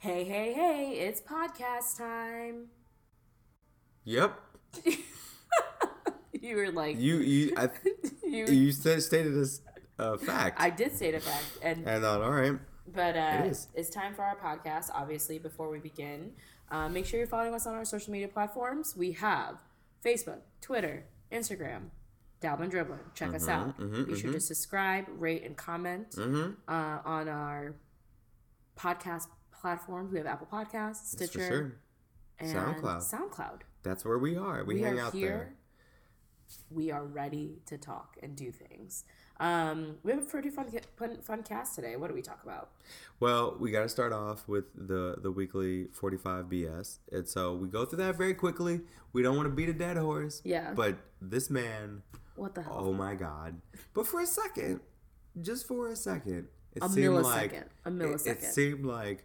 Hey, hey, hey, it's podcast time. Yep. You were like, You you I, you, you said, stated as a fact. I did state a fact. And, and I thought, all right. but uh, It is. it's time for our podcast, obviously, before we begin. Uh, make sure you're following us on our social media platforms. We have Facebook, Twitter, Instagram, Dabbling Dribbling. Check us out. mhm, Be sure to subscribe, rate, and comment Mm-hmm. uh, on our podcast platforms. We have Apple Podcasts, Stitcher, sure. and SoundCloud. SoundCloud. That's where we are. We, We, hang are out here. there. We are ready to talk and do things. Um, we have a pretty fun, fun, fun cast today. What do we talk about? Well, we got to start off with the the weekly 45 BS. And so we go through that very quickly. We don't want to beat a dead horse. Yeah. But this man, What the hell? oh my God. But for a second, just for a second, it A seemed millisecond. like A it- millisecond. It, seemed like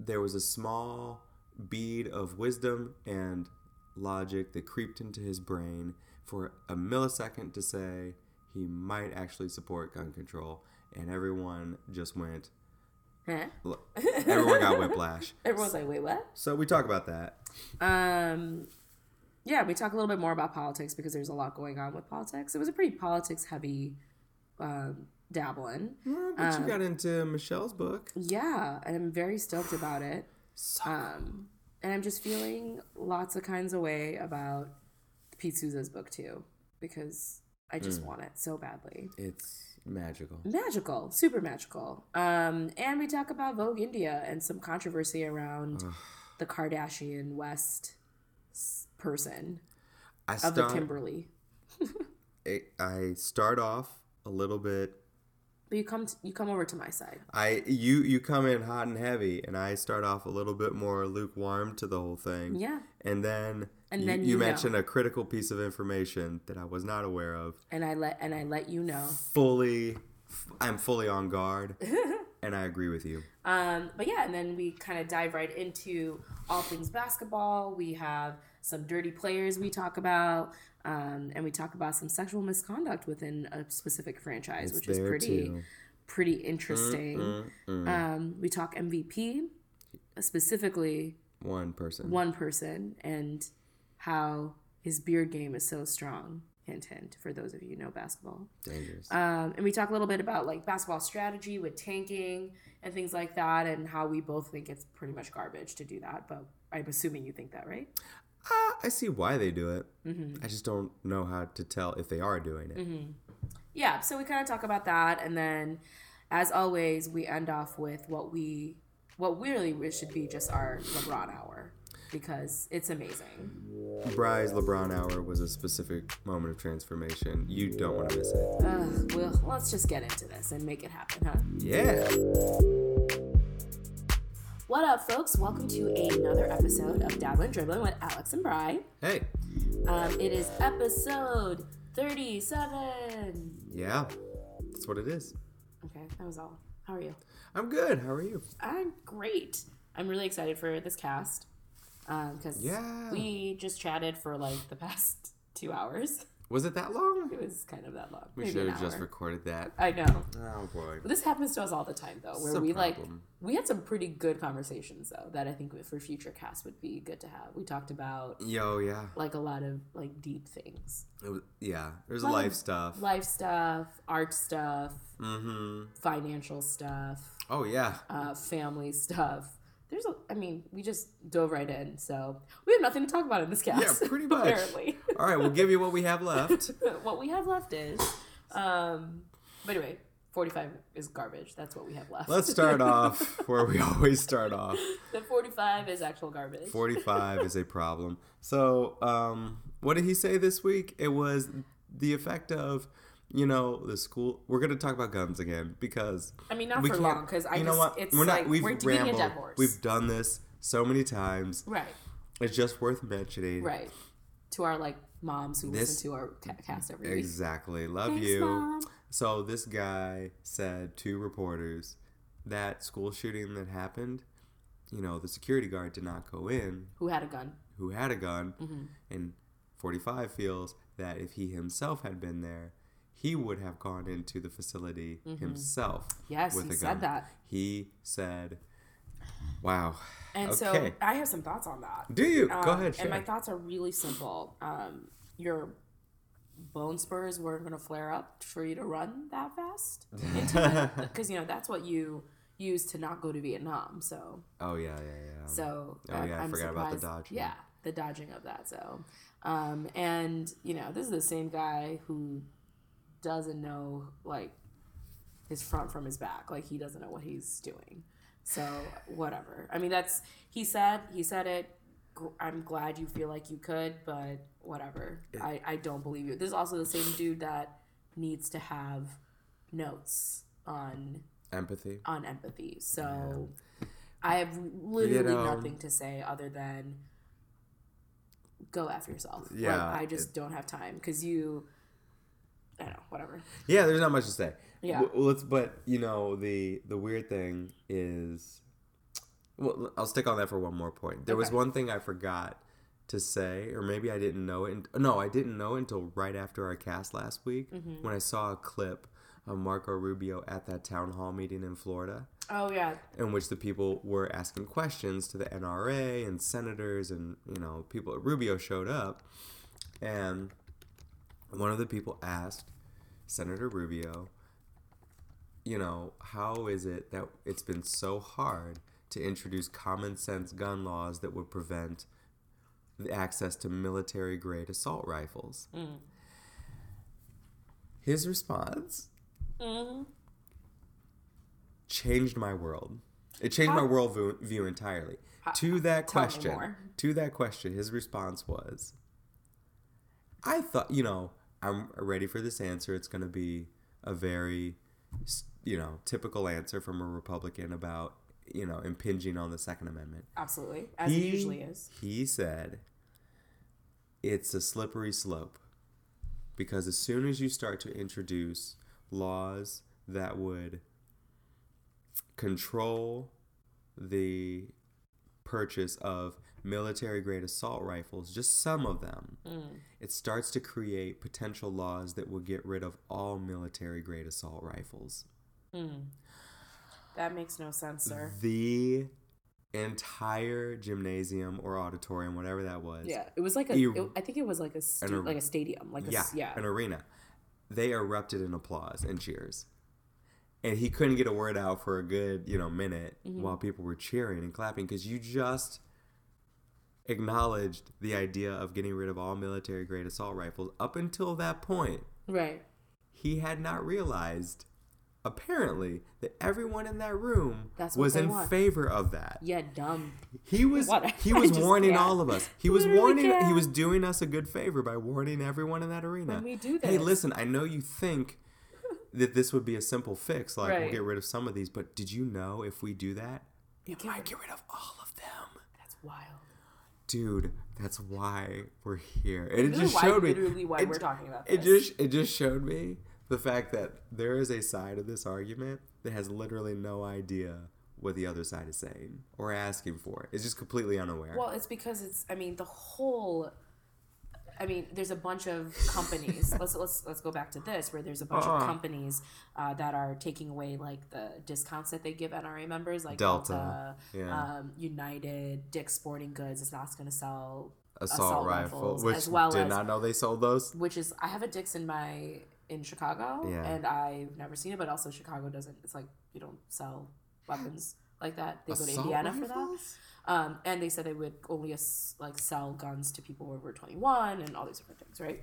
there was a small bead of wisdom and logic that creeped into his brain for a millisecond to say he might actually support gun control, and everyone just went. Huh? Everyone got whiplash. Everyone's like, wait, what? So we talk about that. Um, yeah, we talk a little bit more about politics because there's a lot going on with politics. It was a pretty politics heavy um, dabbling. Well, but you got into Michelle's book. Yeah, and I'm very stoked about it. So Um, and I'm just feeling lots of kinds of way about Pete Souza's book too because I just want it so badly. it's magical. Magical, super magical. Um, and we talk about Vogue India and some controversy around the Kardashian West person I of the start. Kimberly. I start off a little bit But you come you come over to my side. I you you come in hot and heavy, and I start off a little bit more lukewarm to the whole thing. Yeah. And then And you, then you you know. mention a critical piece of information that I was not aware of. And I let and I let you know. Fully, I'm fully on guard, and I agree with you. Um, but yeah, and then we kind of dive right into all things basketball. We have some dirty players we talk about, um, and we talk about some sexual misconduct within a specific franchise, which is pretty too. pretty interesting. Mm-mm. Um, we talk MVP, specifically One person. one person, and how his beard game is so strong. Hint, hint. For those of you who know basketball. Dangerous. Um, and we talk a little bit about like basketball strategy with tanking and things like that, and how we both think it's pretty much garbage to do that. But I'm assuming you think that, right? Ah, I see why they do it. Mm-hmm. I just don't know how to tell if they are doing it. Yeah. So we kind of talk about that, and then, as always, we end off with what we what really should be just our LeBron hour because it's amazing. Bry's LeBron hour was a specific moment of transformation. You don't want to miss it. Ugh, well, let's just get into this and make it happen, huh? Yeah. What up, folks? Welcome to another episode of Dabbling Dribbling with Alex and Bry. Hey. Um, it is episode 37. Yeah. That's what it is. Okay, that was all. How are you? I'm good. How are you? I'm great. I'm really excited for this cast because Yeah. we just chatted for like the past two hours. Was it that long? It was kind of that long. We maybe should an have just recorded that. I know. Oh boy. But this happens to us all the time, though, where It's a we like we had some pretty good conversations though that I think for future casts would be good to have. We talked about Yo, yeah. like a lot of like deep things, It was, yeah. There's Lot life stuff. life stuff, art stuff, Mm-hmm. financial stuff, Oh yeah. uh, family stuff. There's a, I mean, we just dove right in, so we have nothing to talk about in this cast. Yeah, pretty much. apparently, All right, we'll give you what we have left. what we have left is, um, but anyway, 45 is garbage. That's what we have left. Let's start off where we always start off. the 45 is actual garbage. 45 is a problem. So, um, what did he say this week? It was the effect of, you know, the school. We're going to talk about guns again because I mean, not we for long because I you just know what? it's we're not. like we've we're rambled. We've done this so many times. right, It's just worth mentioning. right. To our like moms who This- listen to our cast every week. Exactly. Love Thanks, you. Mom. So this guy said to reporters that school shooting that happened, you know, the security guard did not go in Who had a gun? who had a gun, Mm-hmm. and 45 feels that if he himself had been there, he would have gone into the facility himself. Mm-hmm. Yes, with he a said gun. that. He said, Wow. And so I have some thoughts on that. Do you? Go Um, ahead. Share. And my thoughts are really simple. Um, your bone spurs weren't going to flare up for you to run that fast because you know that's what you use to not go to Vietnam. So oh yeah, yeah, yeah. so Oh, yeah, I I'm forgot about the dodging. Yeah, the dodging of that. So, um, and you know, this is the same guy who doesn't know like his front from his back. Like he doesn't know what he's doing. So whatever. I mean, that's he said. He said it. I'm glad you feel like you could, but whatever. I I don't believe you. This is also the same dude that needs to have notes on Empathy. on empathy. So I have literally know- nothing to say other than go after yourself. Yeah, like, I just don't have time because you. I don't know. Whatever. Yeah, there's not much to say. Yeah. Let's. But you know, the the weird thing is, well, I'll stick on that for one more point. There was one thing I forgot to say, or maybe I didn't know it. And, no, I didn't know until right after our cast last week Mm-hmm. when I saw a clip of Marco Rubio at that town hall meeting in Florida. Oh yeah. in which the people were asking questions to the NRA and senators and you know people. Rubio showed up, and one of the people asked Senator Rubio, you know, how is it that it's been so hard to introduce common sense gun laws that would prevent the access to military grade assault rifles? His response Mm-hmm. changed my world. It changed my How- world view, entirely. to that tell question, to that question, his response was, "I thought, you know, I'm ready for this answer. It's going to be a very, you know, typical answer from a Republican about, you know, impinging on the Second Amendment." Absolutely. As it He- usually is. He said, "It's a slippery slope." Because as soon as you start to introduce laws that would control the purchase of military grade assault rifles, just some of them, mm. it starts to create potential laws that will get rid of all military grade assault rifles. Mm. That makes no sense, sir. The entire gymnasium or auditorium, whatever that was, Yeah, it was like a. You- it- I think it was like a stu- ar- er- like a stadium, like a yeah, yeah. an arena. They erupted in applause and cheers. And he couldn't get a word out for a good, you know, minute Mm-hmm. while people were cheering and clapping because you just acknowledged the idea of getting rid of all military grade assault rifles. Up until that point, Right. he had not realized apparently that everyone in that room was in want. favor of that. Yeah, dumb. He was he was warning can't. all of us. He was Literally warning he can't. was doing us a good favor by warning everyone in that arena. When we do Hey, listen, I know you think that this would be a simple fix, like we'll get rid of some of these, but did you know if we do that, it might get rid of all of them? That's wild. Dude, that's why we're here. And it just why- showed me literally why it, we're talking about this. It just it just showed me the fact that there is a side of this argument that has literally no idea what the other side is saying or asking for. It's just completely unaware. Well, it's because it's. I mean, the whole. I mean, there's a bunch of companies. let's let's let's go back to this, where there's a bunch of Uh-uh. companies uh, that are taking away like the discounts that they give NRA members, like Delta, Delta, yeah. um, United, Dick's Sporting Goods is not going to sell assault, assault rifle, rifles, which as well did as- not know they sold those. which is I have a Dick's in my in Chicago, Yeah. and I've never seen it. But also, Chicago doesn't. It's like you don't sell weapons like that. They go to Assault Indiana for that. Um, and they said they would only as, like sell guns to people over twenty one and all these different things, right?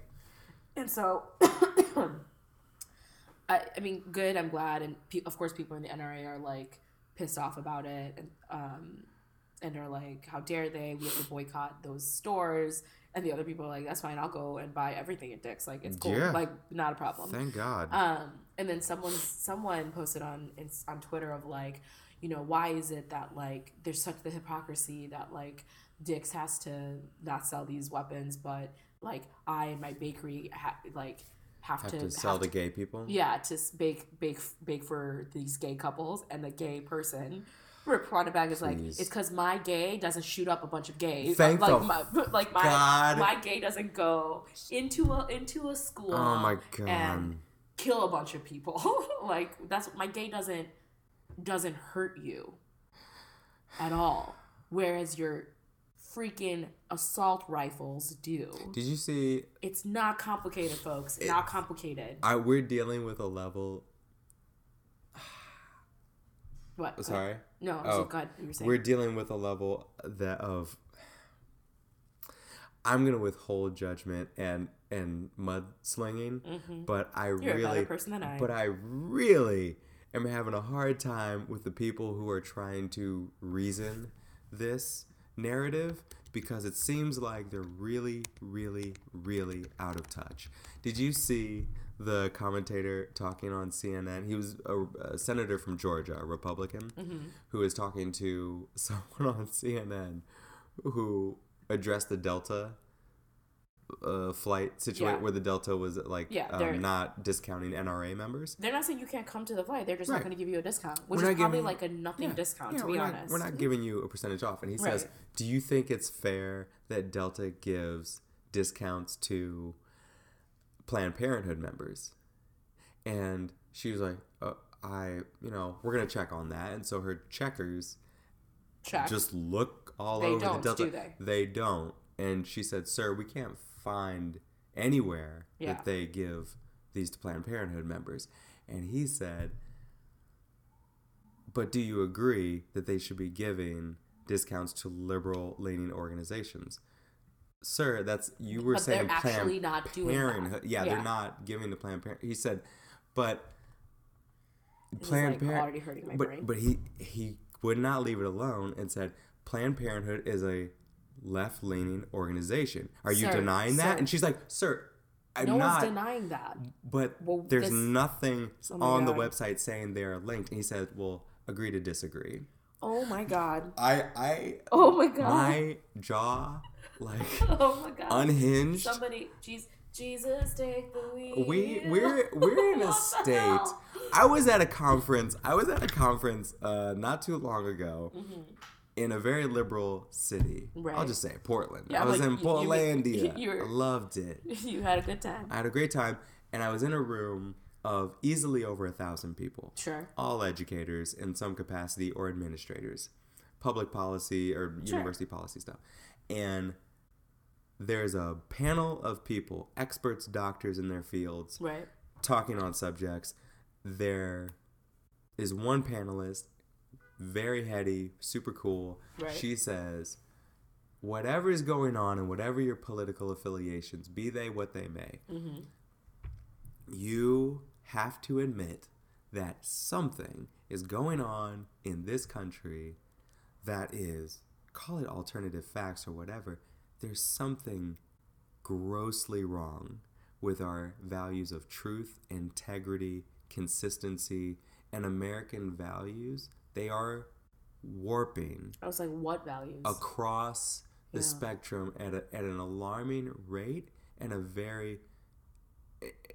And so, I, I mean, good. I'm glad, and pe- of course, people in the NRA are like pissed off about it, and um, and are like, how dare they? We have to boycott those stores. And the other people are like, that's fine. I'll go and buy everything at Dick's. Like it's cool. Yeah. Like not a problem. Thank God. Um, and then someone someone posted on on Twitter of like, you know, why is it that like there's such the hypocrisy that like Dick's has to not sell these weapons, but like I and my bakery ha- like have, have to, to sell have to to- gay people. yeah to bake bake bake for these gay couples, and the gay person. Reply back is like it's because my gay doesn't shoot up a bunch of gays. Thank like the my, like my God. my gay doesn't go into a into a school. Oh my God. And kill a bunch of people. like that's my gay doesn't doesn't hurt you. at all. Whereas your freaking assault rifles do. Did you see? It's not complicated, folks. not complicated. I we're dealing with a level. What? Sorry. No, Oh. so go ahead. You were saying. We're dealing with a level that of. I'm gonna withhold judgment and and mudslinging, but I Mm-hmm. You're a better person than I. but I really am having a hard time with the people who are trying to reason this narrative because it seems like they're really, really, really out of touch. Did you see the commentator talking on CNN? He was a, a senator from Georgia, a Republican, Mm-hmm. who was talking to someone on CNN who addressed the Delta uh, flight situation Yeah. where the Delta was like Yeah, um, not discounting NRA members. They're not saying you can't come to the flight. They're just Right. not going to give you a discount, which We're is probably giving- like a nothing discount, Yeah, to we're be not, honest. We're not giving you a percentage off. And he says, Right. Do you think it's fair that Delta gives discounts to Planned Parenthood members? And she was like, uh, I, you know, we're going to check on that. And so her checkers Check. just look all They over the Delta. do they? They don't. And she said, Sir, we can't find anywhere Yeah. that they give these to Planned Parenthood members. And he said, But do you agree that they should be giving discounts to liberal leaning organizations? Sir, that's you were But saying they're Planned not. Parenthood. Yeah, Yeah. they're not giving to Planned Parenthood. He said, but Planned like, Parenthood already hurting my but, brain. But he he would not leave it alone and said Planned Parenthood is a left leaning organization. Are you Sir, denying that? And she's like, Sir, I'm no not one's denying that. but Well, there's this- nothing Oh on the website saying they are linked. And he said, Well, agree to disagree. Oh my god. I I Oh my god. my jaw like oh my god. unhinged. Somebody, Jesus, Jesus, take the wheel. we we're we're in a state i was at a conference i was at a conference uh not too long ago in a very liberal city i'll Mm-hmm. Just say portland Yeah, i was in you- you- portlandia you were- i loved it you had a good time. i had a great time and i was in a room of easily over a thousand people Sure. all educators in some capacity or administrators, public policy or Sure. university policy stuff. And there's a panel of people, experts, doctors in their fields, Right. talking on subjects. There is one panelist, very heady, super cool. Right. She says, Whatever is going on and whatever your political affiliations, be they what they may, Mm-hmm. you have to admit that something is going on in this country that is, call it alternative facts or whatever, there's something grossly wrong with our values of truth, integrity, consistency, and American values. They are warping I was like, what values? across the Yeah. spectrum at, a, at an alarming rate and a very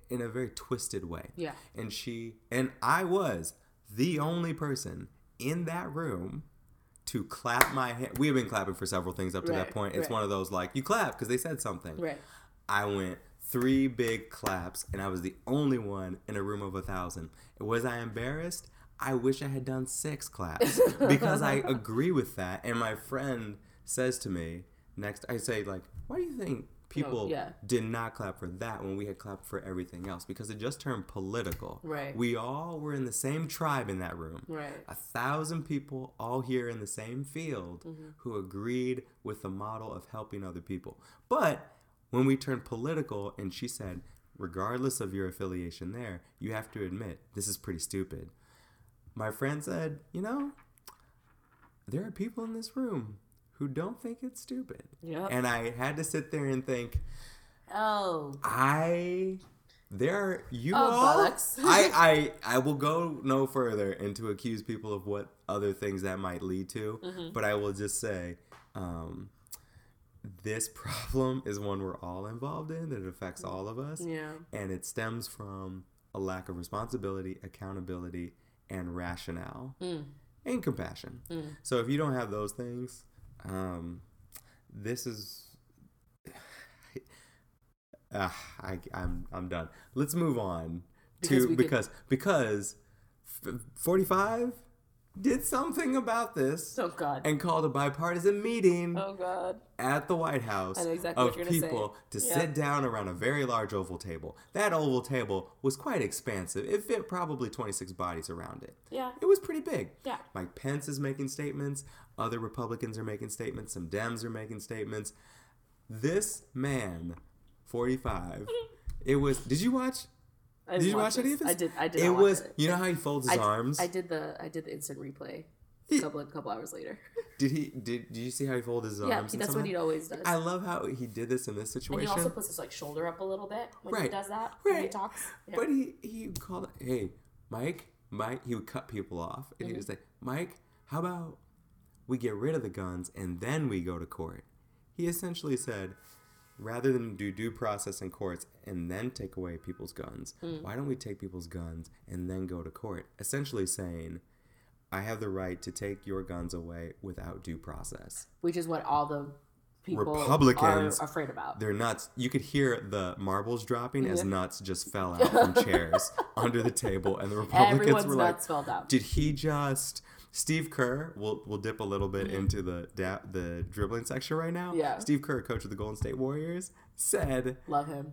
in a very twisted way Yeah. and she and i was the only person in that room to clap my hand we have been clapping for several things up to that point it's right. one of those like you clap because they said something Right. I went three big claps, and I was the only one in a room of a thousand. Was I embarrassed? I wish I had done six claps because I agree with that. And my friend says to me next, I say like, "Why do you think people yeah. did not clap for that when we had clapped for everything else?" Because it just turned political. Right. We all were in the same tribe in that room Right. a thousand people all here in the same field Mm-hmm. who agreed with the model of helping other people. But when we turned political and she said, regardless of your affiliation there, you have to admit this is pretty stupid. My friend said, you know, there are people in this room who don't think it's stupid. Yep. And I had to sit there and think, Oh. I there are you Oh, all. I, I I will go no further and to accuse people of what other things that might lead to, Mm-hmm. but I will just say um, this problem is one we're all involved in that it affects all of us, Yeah. and it stems from a lack of responsibility, accountability, and rationale Mm. and compassion. So if you don't have those things, um, this is. Ah, I, I'm I'm done. Let's move on Because to could- because because forty five did something about this Oh God. and called a bipartisan meeting oh God. at the White House exactly of people to Yeah. sit down around a very large oval table. That oval table was quite expansive. It fit probably 26 bodies around it. Yeah. It was pretty big. Yeah. Mike Pence is making statements. Other Republicans are making statements. Some Dems are making statements. This man, 45, it was. Did you watch? I Did you watch any of this? I did. I did. It was. It. You know how he folds his I, arms? I did the. I did the instant replay. He- A couple, a couple hours later. Did he? Did Did you see how he folded his yeah, arms? and that's what he always does. I love how he did this in this situation. and he also puts his like shoulder up a little bit when he does that. When he talks. Yeah. But he he called hey Mike Mike he would cut people off and he Mm-hmm. would say Mike how about we get rid of the guns and then we go to court. He essentially said rather than do due process in courts and then take away people's guns, Mm. why don't we take people's guns and then go to court? Essentially saying I have the right to take your guns away without due process. Which is what all the people Republicans- are afraid about. They're nuts. You could hear the marbles dropping as nuts just fell out from chairs under the table, and the Republicans Everyone's were like, nuts fell down. "Did he just?" Steve Kerr, we'll we'll dip a little bit Mm-hmm. into the da- the dribbling section right now. Yeah. Steve Kerr, coach of the Golden State Warriors, said Love him.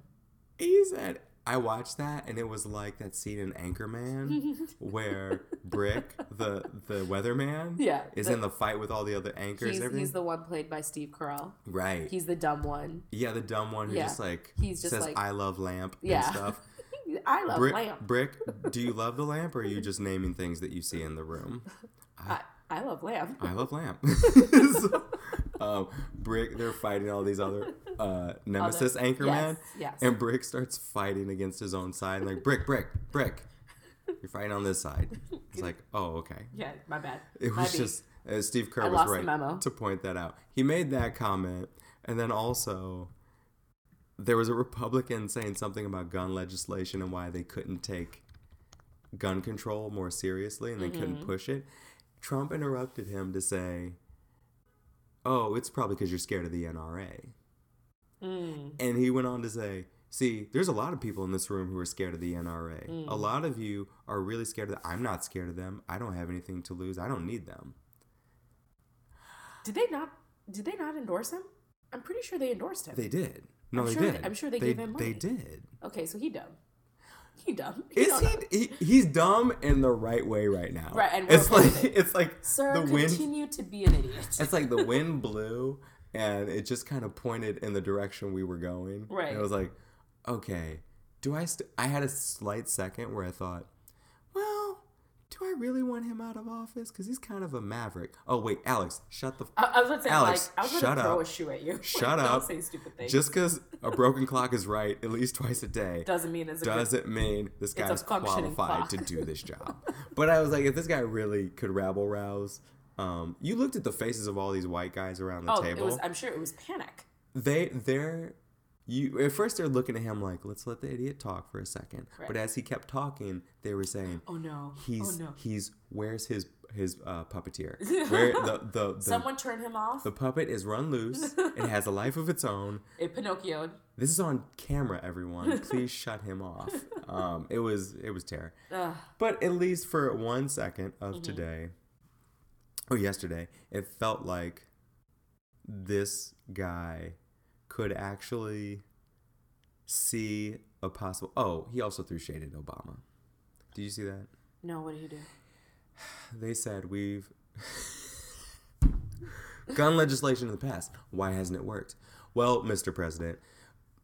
he said I watched that and it was like that scene in Anchorman where Brick, the the weatherman, Yeah, is the- in the fight with all the other anchors He's, and everything. he's the one played by Steve Carell. right. He's the dumb one. Yeah, the dumb one who Yeah. just like He's just says like- "I love lamp" Yeah. and stuff. I love Brick, lamp. Brick, do you love the lamp, or are you just naming things that you see in the room? I, I love lamb. I love lamb. so, um, Brick, they're fighting all these other uh, nemesis anchorman, yes, yes. and Brick starts fighting against his own side. Like Brick, Brick, Brick, you're fighting on this side. It's like, oh, okay. yeah, my bad. It My was beat. just uh, Steve Kerr I was right to point that out. He made that comment, and then also there was a Republican saying something about gun legislation and why they couldn't take gun control more seriously and they Mm-hmm. couldn't push it. Trump interrupted him to say, "Oh, it's probably because you're scared of the NRA." Mm. And he went on to say, See, there's a lot of people in this room who are scared of the NRA. Mm. A lot of you are really scared of them. I'm not scared of them. I don't have anything to lose. I don't need them. Did they not? Did they not endorse him? I'm pretty sure they endorsed him. They did. No, I'm they sure did. they- I'm sure they they gave him money. They did. okay, so he dumb. He dumb. He Is he, he? He's dumb in the right way right now. Right, and it's like it. it's like Sir, the wind. continue to be an idiot. It's like the wind blew and it just kind of pointed in the direction we were going. Right. And it was like, okay, do I? St-? I had a slight second where I thought, do I really want him out of office? Because he's kind of a maverick. Oh wait, Alex, shut the. F- I, I was gonna say, Alex, like, I was shut gonna throw up. a shoe at you. Shut Like, up. Don't say stupid things. Just because a broken clock is right at least twice a day doesn't mean it's a doesn't mean this guy's functioning qualified clock. to do this job. but I was like, if this guy really could rabble rouse, um, you looked at the faces of all these white guys around the Oh, table. was. I'm sure it was panic. they they're you at first they're looking at him like let's let the idiot talk for a second Right. but as he kept talking they were saying Oh no. he's oh no. he's where's his his uh, puppeteer where the the the, Someone turn him off. the puppet is run loose it has a life of its own It Pinocchio. this is on camera everyone please shut him off um it was it was terror Ugh. but at least for one second of Mm-hmm. today or yesterday, it felt like this guy could actually see a possible. Oh, he also threw shade at Obama. Did you see that? No, what did he do? They said we've gun legislation in the past. Why hasn't it worked? Well, Mr. President,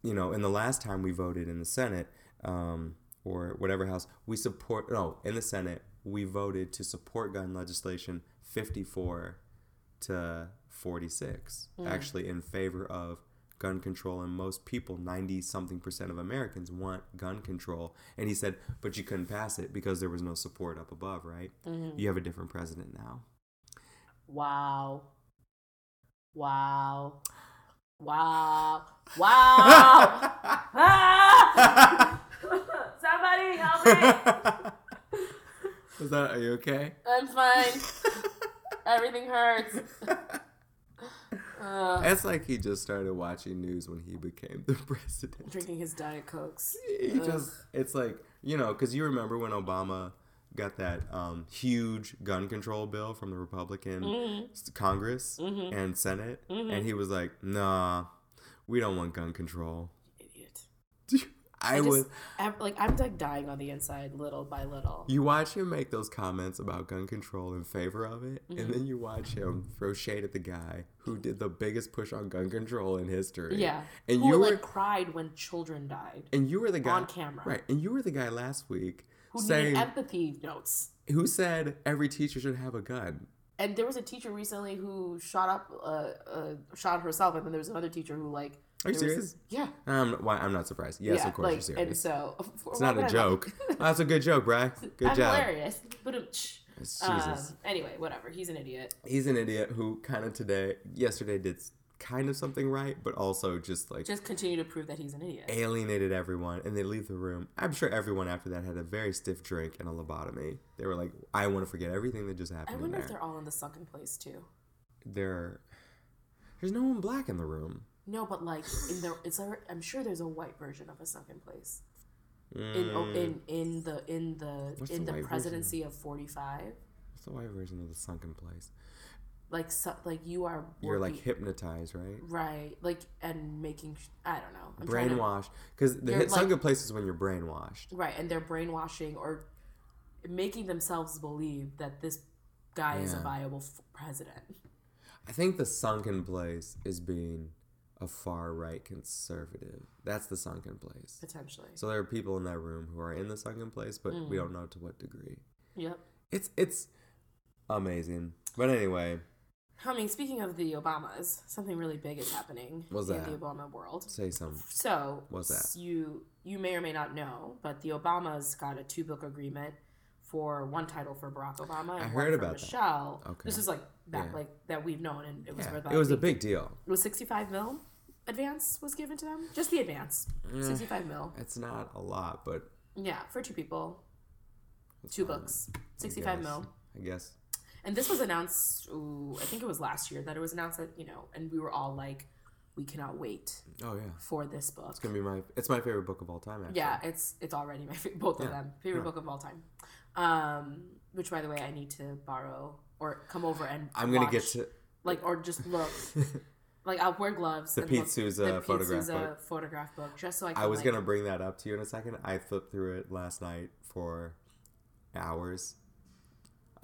you know, in the last time we voted in the Senate um, or whatever house, we support. No, in the Senate, we voted to support gun legislation 54 to 46, actually in favor of gun control. And most people, 90 something percent of Americans, want gun control. And he said, but you couldn't pass it because there was no support up above, right? You have a different president now. Wow. Wow. Wow. Wow. Ah! Somebody help me. Is that, are you okay? I'm fine. Everything hurts. Uh, It's like he just started watching news when he became the president. drinking his Diet Cokes. He just, it's like, you know, because you remember when Obama got that um, huge gun control bill from the Republican Mm-hmm. Congress and Senate, and he was like, "Nah, we don't want gun control." I, I was. I'm, like, I'm like dying on the inside, little by little. You watch him make those comments about gun control in favor of it, Mm-hmm. and then you watch him throw shade at the guy who did the biggest push on gun control in history. Yeah. and Who you like were cried when children died. and you were the guy on camera. right? And you were the guy last week Who saying needed empathy notes. who said every teacher should have a gun. And there was a teacher recently who shot up, uh, uh, shot herself, and then there was another teacher who like. Are you serious? yeah. Um, why I'm not surprised. Yes, yeah, of course like, you're serious. And so it's not a joke. That's a good joke, Bry. Good I'm job. hilarious. But um, Jesus. um, anyway, whatever. He's an idiot. He's an idiot who kind of today, yesterday, did kind of something right, but also just like Just continue to prove that he's an idiot. alienated everyone and they leave the room. I'm sure everyone after that had a very stiff drink and a lobotomy. They were like, I want to forget everything that just I happened in wonder if they're all in the sunken place too. There, there's no one black in the room. No, but like in the, it's I'm sure there's a white version of a sunken place. In Mm, oh, in in the in the What's in the the, version? presidency of 45 What's the white version of the sunken place? like so, like you are You're like hypnotized, right? right like and making I don't know I'm Brainwashed. Because the hit like- sunken place is when you're brainwashed. right and they're brainwashing or making themselves believe that this guy is a viable f- president. I think the sunken place is being a far right conservative. That's the sunken place. Potentially. So there are people in that room who are in the sunken place, but Mm. we don't know to what degree. Yep. It's it's amazing. But anyway, I mean, speaking of the Obamas, something really big is happening What's in that? the Obama world. say something. So, What's that? You you may or may not know, but the Obamas got a two book agreement for one title for Barack Obama and I one heard for about that. Michelle. Okay. This is like that Yeah. like that we've known, and it was Yeah, worth it was a big deal. It was sixty five mil advance was given to them. Just the advance, sixty five mil. It's not a lot, but Yeah, for two people, it's two fine, books, I sixty five guess. mil. I guess. And this was announced, ooh, I think it was last year that it was announced that, you know, and we were all like, we cannot wait Oh yeah, for this book. it's gonna be my. It's my favorite book of all time. Actually. Yeah, it's it's already my favorite, both of them, favorite yeah. book of all time. Um, which, by the way, I need to borrow or come over and I'm gonna get to like or just look. like I'll wear gloves. The Pete look- Souza the Pete photograph Souza book. Uh, photograph book, just so I. Can, I was like, gonna bring that up to you in a second. I flipped through it last night for hours.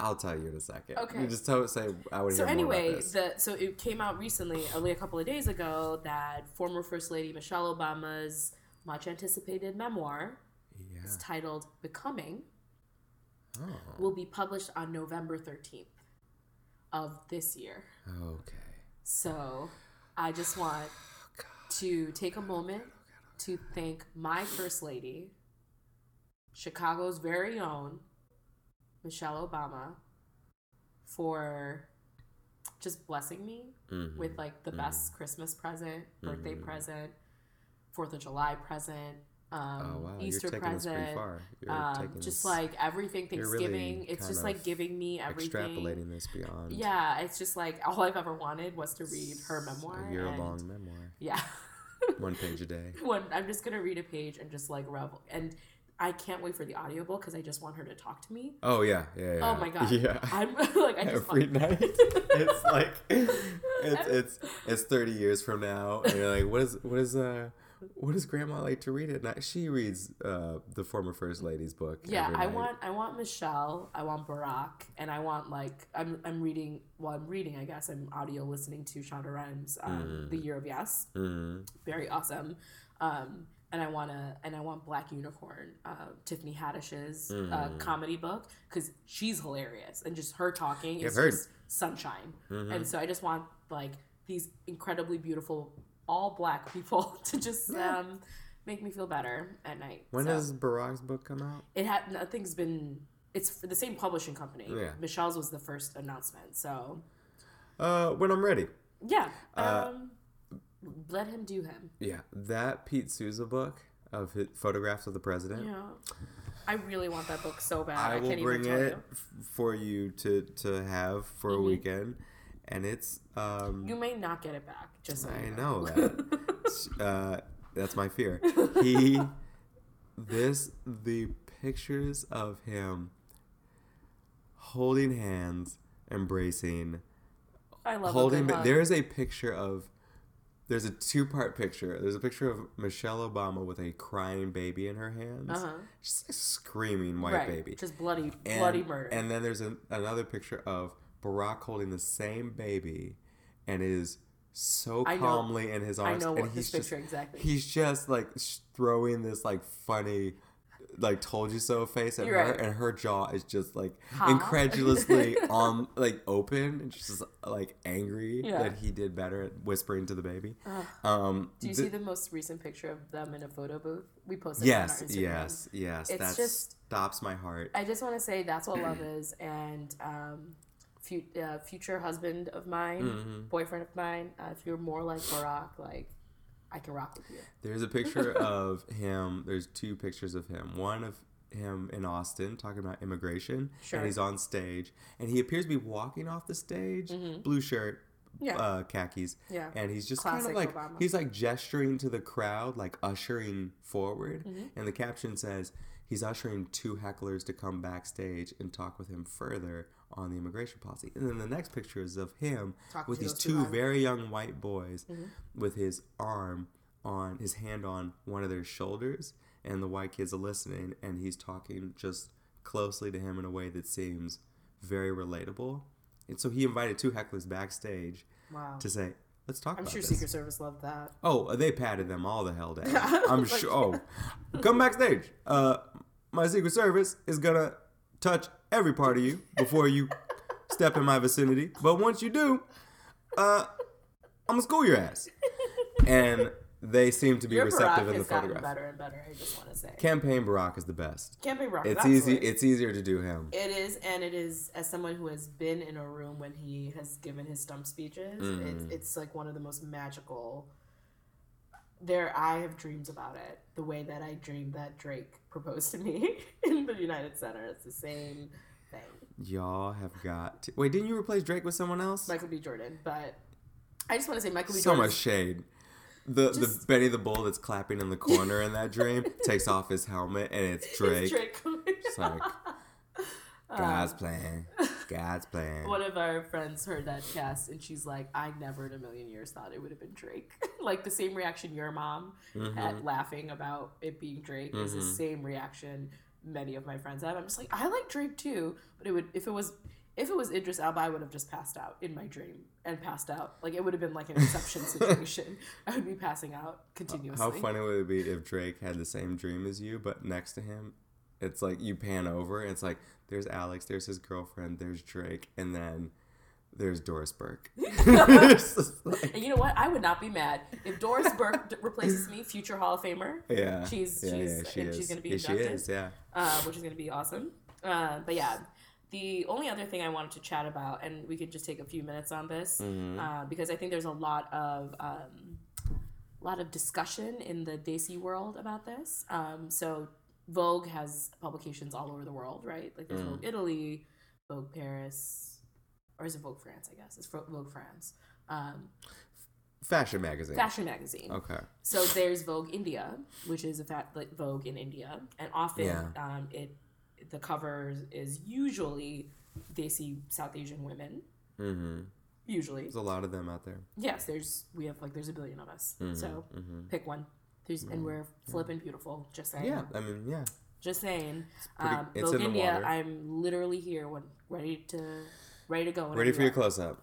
I'll tell you in a second. Okay. You just tell say I would So hear more anyway, about this. the so it came out recently, only a couple of days ago, that former First Lady Michelle Obama's much anticipated memoir, yeah. it's titled "Becoming," Oh. will be published on November thirteenth of this year. Okay. So I just want to take a moment to thank my First Lady, Chicago's very own Michelle Obama, for just blessing me Mhm. with like the best Christmas present, birthday Mhm. present, Fourth of July present, um, Oh wow, Easter you're taking this present. far. You're Um, just this, like everything you're really Thanksgiving, it's just like giving me everything. extrapolating this beyond Yeah, it's just like all I've ever wanted was to read her memoir. a year and- long memoir, Yeah. one page a day. when I'm just gonna read a page and just like revel and I can't wait for the audiobook because I just want her to talk to me. Oh yeah, yeah. yeah. Oh my god. Yeah. I'm like I just Every night, it's like it's it's it's thirty years from now, and you're like, what is what is uh what does Grandma like to read at night? She reads uh the former first lady's book. Yeah, I want I want Michelle, I want Barack, and I want like I'm I'm reading well I'm reading I guess I'm audio listening to Shonda Rhimes um, Mm. The Year of Yes. Mhm. Very awesome. Um and I want to and I want Black Unicorn, uh, Tiffany Haddish's uh, Mm. comedy book because she's hilarious and just her talking is heard. just sunshine. Mhm. And so I just want like these incredibly beautiful all black people to just um, make me feel better at night. When So does Barack's book come out? it had nothing's been it's for the same publishing company. Yeah. Michelle's was the first announcement. So Uh, when I'm ready. yeah. Uh, Um let him do him. Yeah, that Pete Souza book of his photographs of the president. Yeah. I really want that book so bad. I, I will can't bring even tell it you. f- for you to to have for a Mhm. weekend, and it's um. You may not get it back, just so I you know that. uh, that's my fear. He, this, the pictures of him holding hands, embracing, I love holding. a good hug. there is a picture of. There's a two-part picture. There's a picture of Michelle Obama with a crying baby in her hands, Uh-huh. just a screaming white right. baby. Just bloody, and, bloody murder. And then there's a, another picture of Barack holding the same baby, and is so I know- calmly in his I arms, know and what he's this just picture exactly. he's just like throwing this like funny like told you so face at You're her right. and her jaw is just like Huh? incredulously on like open and just like angry Yeah. that he did better at whispering to the baby Ugh. um Do you th- see the most recent picture of them in a photo booth? We posted yes it on our yes yes It's that just- stops my heart I just want to say that's what love is, and um, fu- uh, future husband of mine, Mhm. boyfriend of mine. Uh, if you're more like Barack, like I can rock with you. There's a picture of him. There's two pictures of him. One of him in Austin talking about immigration, Sure. and he's on stage, and he appears to be walking off the stage, blue shirt, Mm-hmm. Yeah. uh, khakis, Yeah. and he's just kind of like Obama. he's like gesturing to the crowd, like ushering forward, Mm-hmm. and the caption says he's ushering two hecklers to come backstage and talk with him further on the immigration policy. And then the next picture is of him Talking with these two very young white boys Mm-hmm. with his arm on his hand on one of their shoulders and the white kids are listening and he's talking just closely to him in a way that seems very relatable and so he invited two hecklers backstage Wow. to say let's talk I'm about sure this Secret Service loved that. oh they patted them all the hell down i'm Like- sure oh come backstage uh my secret service is gonna touch every part of you before you step in my vicinity but once you do uh i'm gonna school your ass and they seem to be Your receptive Barack in the photograph. better and better. I just want to say. Campaign Barack is the best. Campaign Barack. It's easy. It's easier to do him. It is, and it is as someone who has been in a room when he has given his stump speeches. Mm. It's, it's like one of the most magical. There, I have dreams about it. The way that I dreamed that Drake proposed to me in the United Center. It's the same thing. Y'all have got. To... Wait, didn't you replace Drake with someone else? Michael B. Jordan, but I just want to say Michael B. so Jordan. much shade. The the Benny the Bull that's clapping in the corner in that dream takes off his helmet and it's Drake. Drake. It's like God's plan. God's plan. One of our friends heard that cast and she's like, I never in a million years thought it would have been Drake. like the same reaction your mom Mm-hmm. had laughing about it being Drake is the same reaction many of my friends have. I'm just like, I like Drake too, but it would if it was if it was Idris Elba, I would have just passed out in my dream and passed out. Like it would have been like an exception situation. I would be passing out continuously. How funny would it be if Drake had the same dream as you, but next to him, it's like you pan over and it's like there's Alex, there's his girlfriend, there's Drake, and then there's Doris Burke. Like- And you know what? I would not be mad if Doris Burke d- replaces me, future Hall of Famer. yeah, She's- yeah, she's- yeah, she and is. she's gonna be yeah, she is, yeah. uh, which is going to be awesome. Uh, but yeah, the only other thing I wanted to chat about, and we could just take a few minutes on this, Mm-hmm. uh, because I think there's a lot of um, a lot of discussion in the Desi world about this. Um, so Vogue has publications all over the world, right? Like there's Mm. Vogue Italy, Vogue Paris, or is it Vogue France? I guess it's Vogue France. Um, Fashion magazine. fashion magazine. Okay. So there's Vogue India, which is a fat like Vogue in India, and often Yeah. um, it the cover is usually they see South Asian women. Mm-hmm. Usually, There's a lot of them out there. yes. There's we have like there's a billion of us, so Mm-hmm. pick one. There's and we're flipping beautiful. Just saying. Yeah, I mean, yeah. Just saying. pretty- um, it's Vogue in the India. water. I'm literally here when ready to ready to go. Ready for your close up.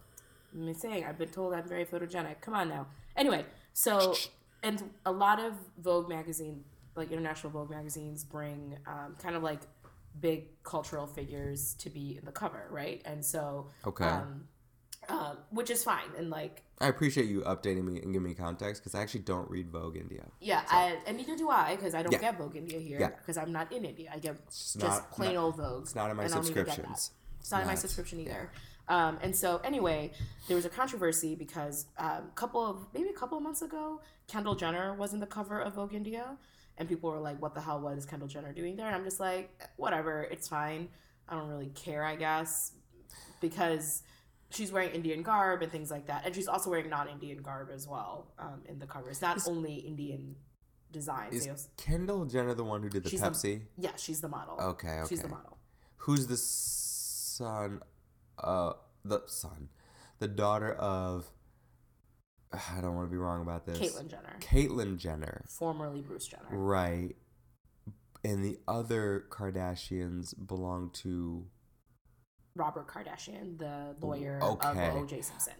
I'm saying I've been told I'm very photogenic. Come on now. Anyway, so and a lot of Vogue magazine, like international Vogue magazines, bring um, kind of like big cultural figures to be in the cover, right? And so, Okay. um, um, which is fine. And like, I appreciate you updating me and giving me context because I actually don't read Vogue India. yeah, I, and neither do I because I don't Yeah. get Vogue India here Yeah. because I'm not in India. I get It's just not- plain not- old Vogue. It's not in my and I don't even get that. subscriptions. It's not in my subscription either. Um, and so anyway, there was a controversy because a um, couple of maybe a couple of months ago, Kendall Jenner was in the cover of Vogue India, and people were like, "What the hell? What is Kendall Jenner doing there?" And I'm just like, "Whatever, it's fine. I don't really care, I guess, because." She's wearing Indian garb and things like that, and she's also wearing non-Indian garb as well um, in the cover. It's not only Indian designs. Is Kendall Jenner the one who did the She's the- Pepsi? yeah, she's the model. Okay, okay. She's the model. Who's the son, uh, the son, the daughter of. I don't want to be wrong about this. Caitlyn Jenner, Caitlyn Jenner. formerly Bruce Jenner. Right. And the other Kardashians belong to. Robert Kardashian, the lawyer Okay. of O.J. Simpson.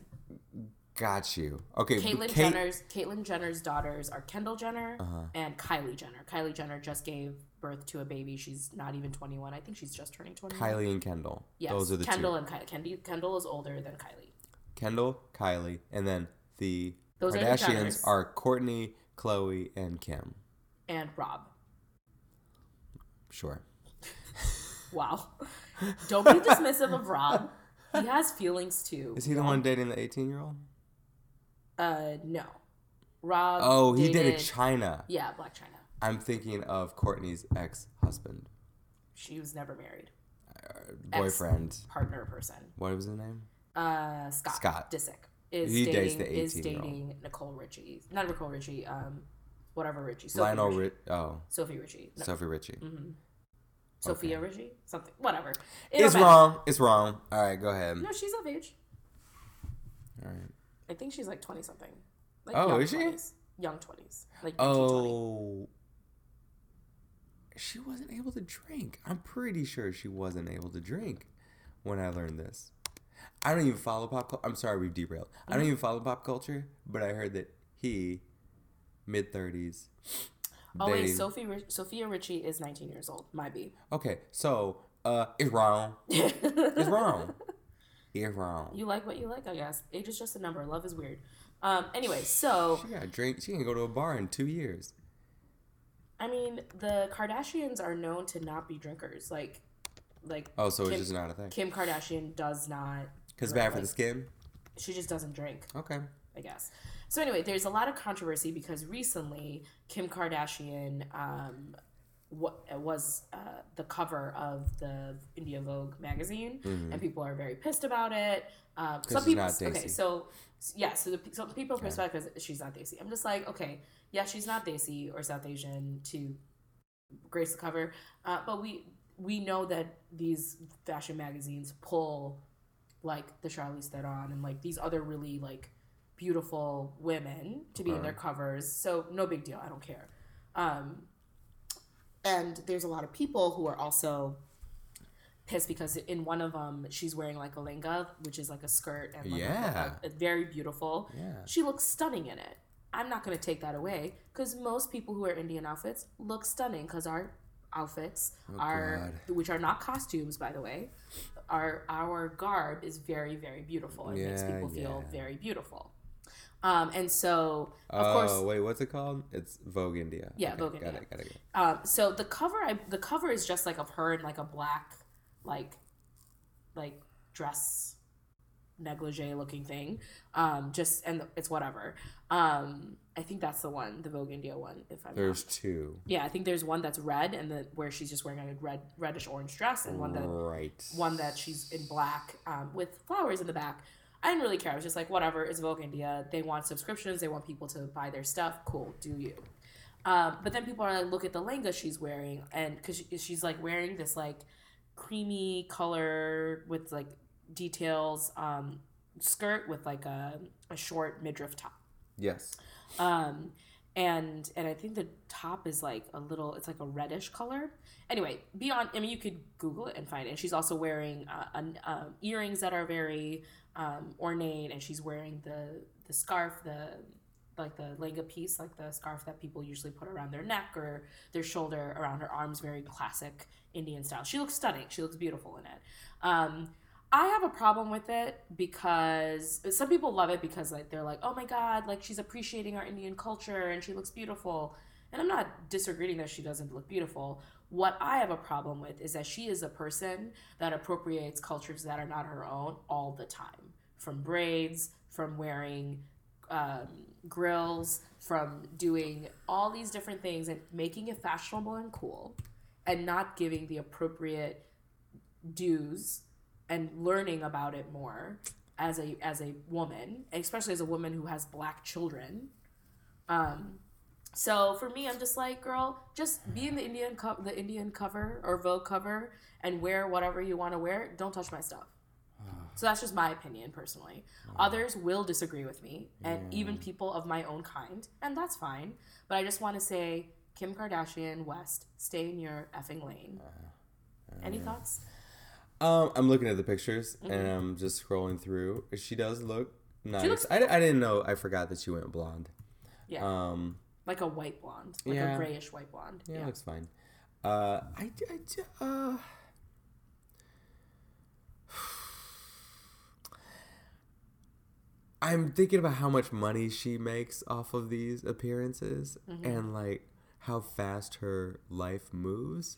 Got you. Okay. Caitlyn Kate- Jenner's Caitlyn Jenner's daughters are Kendall Jenner Uh-huh. and Kylie Jenner. Kylie Jenner just gave birth to a baby. She's not even 21. I think she's just turning 21. Kylie and Kendall. Yes, Those are the Kendall two. and Kylie. Kendi- Kendall is older than Kylie. Kendall, Kylie, and then the Those are the Kardashians are Kourtney, Khloé, and Kim. And Rob. Sure. Wow. Don't be dismissive of Rob. He has feelings too. Is he the one dating the 18 year old? Uh, no. Rob. Oh, he dated Chyna. Yeah, Blac Chyna. I'm thinking of Kourtney's ex husband, She was never married. boyfriend. Partner person. What was his name? Uh, Scott. Scott. Disick is He dates dating the is 18-year-old. dating Nicole Richie. Not Nicole Richie. Um, whatever Richie. Sophie Lionel Richie. Rich. Oh, Sophie Richie. No, Sophie Richie. Sofia okay. Richie. Something. Whatever. It It's wrong. It's wrong. All right, go ahead. No, she's of age. All right. I think she's like twenty something. Like Oh, is she? Young twenties. Like 19, 20. Oh. She wasn't able to drink. I'm pretty sure she wasn't able to drink when I learned this. I don't even follow pop culture. I'm sorry, we've derailed. I Mm-hmm. don't even follow pop culture, but I heard that he, mid 30s. Oh wait, Sophie Sofia Richie is nineteen years old. Might be. Okay, so, uh, it's wrong. It's wrong. It's wrong. You like what you like, I guess. Age is just a number. Love is weird. Um. Anyway, so She got drink. She can go to a bar in two years. I mean, the Kardashians are known to not be drinkers. Like, like Oh, so Kim- it's just not a thing. Kim Kardashian does not. Because bad for like- the skin? She just doesn't drink. Okay. I guess. So anyway, there's a lot of controversy because recently Kim Kardashian um, what was uh, the cover of the India Vogue magazine, and people are very pissed about it. Um, some she's people, not okay, so yeah, so the, some people are pissed about because she's not Desi. I'm just like, okay, yeah, she's not Desi or South Asian to grace the cover, uh, but we we know that these fashion magazines pull like the Charlize Theron and like these other really like beautiful women to be in their covers. So no big deal. I don't care. Um, and there's a lot of people who are also pissed because in one of them she's wearing like a lehenga, which is like a skirt and like Yeah. a, a very beautiful. Yeah. She looks stunning in it. I'm not going to take that away because most people who wear Indian outfits look stunning because our outfits are, which are not costumes, by the way, our our garb is very very beautiful and makes Yeah, people feel yeah. very beautiful. Um, and so of oh, course, wait, what's it called? It's Vogue India. Yeah, Okay, Vogue got India. It, got it, got it. um, so the cover, I the cover is just like of her in like a black, like, like dress negligee looking thing. Um, just and it's whatever. Um, I think that's the one, the Vogue India one. If I'm not There's two. Yeah, I think there's one that's red and the where she's just wearing a red reddish orange dress and one that Right. one that she's in black um, with flowers in the back. I didn't really care. I was just like, whatever, it's Vogue India. They want subscriptions. They want people to buy their stuff. Cool, do you. Um, but then people are like, look at the lehenga she's wearing. And because she, she's like wearing this like creamy color with like details um, skirt with like a, a short midriff top Yes. um and and i think the top is like a little it's like a reddish color anyway beyond i mean you could google it and find it and she's also wearing uh, an, um, earrings that are very um, ornate and she's wearing the the scarf the like the lehenga piece like the scarf that people usually put around their neck or their shoulder around her arms very classic indian style she looks stunning she looks beautiful in it um, I have a problem with it because some people love it because like they're like, oh my god, like she's appreciating our Indian culture and she looks beautiful. And I'm not disagreeing that she doesn't look beautiful. What I have a problem with is that she is a person that appropriates cultures that are not her own all the time. From braids, from wearing um, grills, from doing all these different things and making it fashionable and cool, and not giving the appropriate dues and learning about it more as a as a woman, especially as a woman who has black children. Um, So for me, I'm just like, girl, just be in the Indian co- the Indian cover or Vogue cover and wear whatever you want to wear. Don't touch my stuff. So that's just my opinion personally. Others will disagree with me, and even people of my own kind, and that's fine. But I just want to say, Kim Kardashian West, stay in your effing lane. Any thoughts? Um, I'm looking at the pictures and I'm just scrolling through. She does look nice. Mm-hmm. looks- I, I didn't know. I forgot that she went blonde. Yeah, Um, like a white blonde, like yeah. a grayish white blonde. yeah, Yeah. it looks fine. Uh, I, I, uh, I'm thinking about how much money she makes off of these appearances Mm-hmm. and like how fast her life moves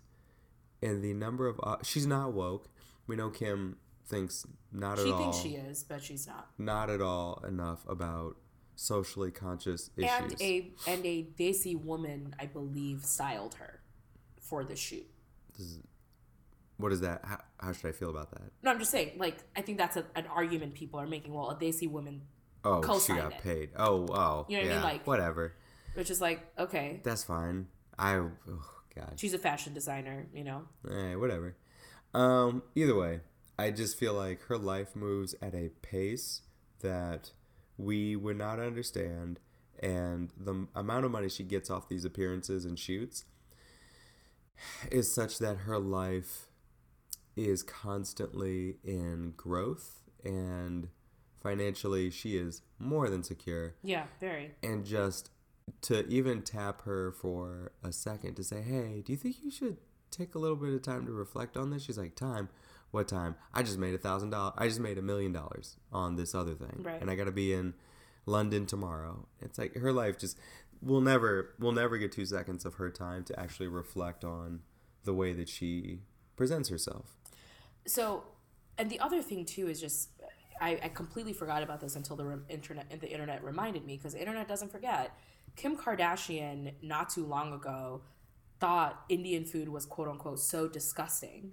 and the number of uh, she's not woke. We know Kim thinks not She at all She thinks she is, but she's not. not at all enough about socially conscious issues. And a and a Desi woman, I believe, styled her for the shoot. what is that? How, how should I feel about that? No, I'm just saying, like, I think that's a, an argument people are making. Well, a Desi woman, Oh, she got it. paid. Oh, oh, You know what I yeah, mean? Like- whatever. which is like, okay, That's fine. I, oh God, she's a fashion designer, you know? eh, whatever. Um, either way, I just feel like her life moves at a pace that we would not understand, and the amount of money she gets off these appearances and shoots is such that her life is constantly in growth and financially she is more than secure Yeah, very. and just to even tap her for a second to say, "Hey, do you think you should take a little bit of time to reflect on this?" She's like, "Time? What time? I just made a thousand dollars. I just made a million dollars on this other thing, Right. and I got to be in London tomorrow." It's like her life just we'll never we'll never get two seconds of her time to actually reflect on the way that she presents herself. So, and the other thing too is just, I, I completely forgot about this until the re- internet the internet reminded me because the internet doesn't forget. Kim Kardashian, not too long ago, thought Indian food was quote unquote so disgusting.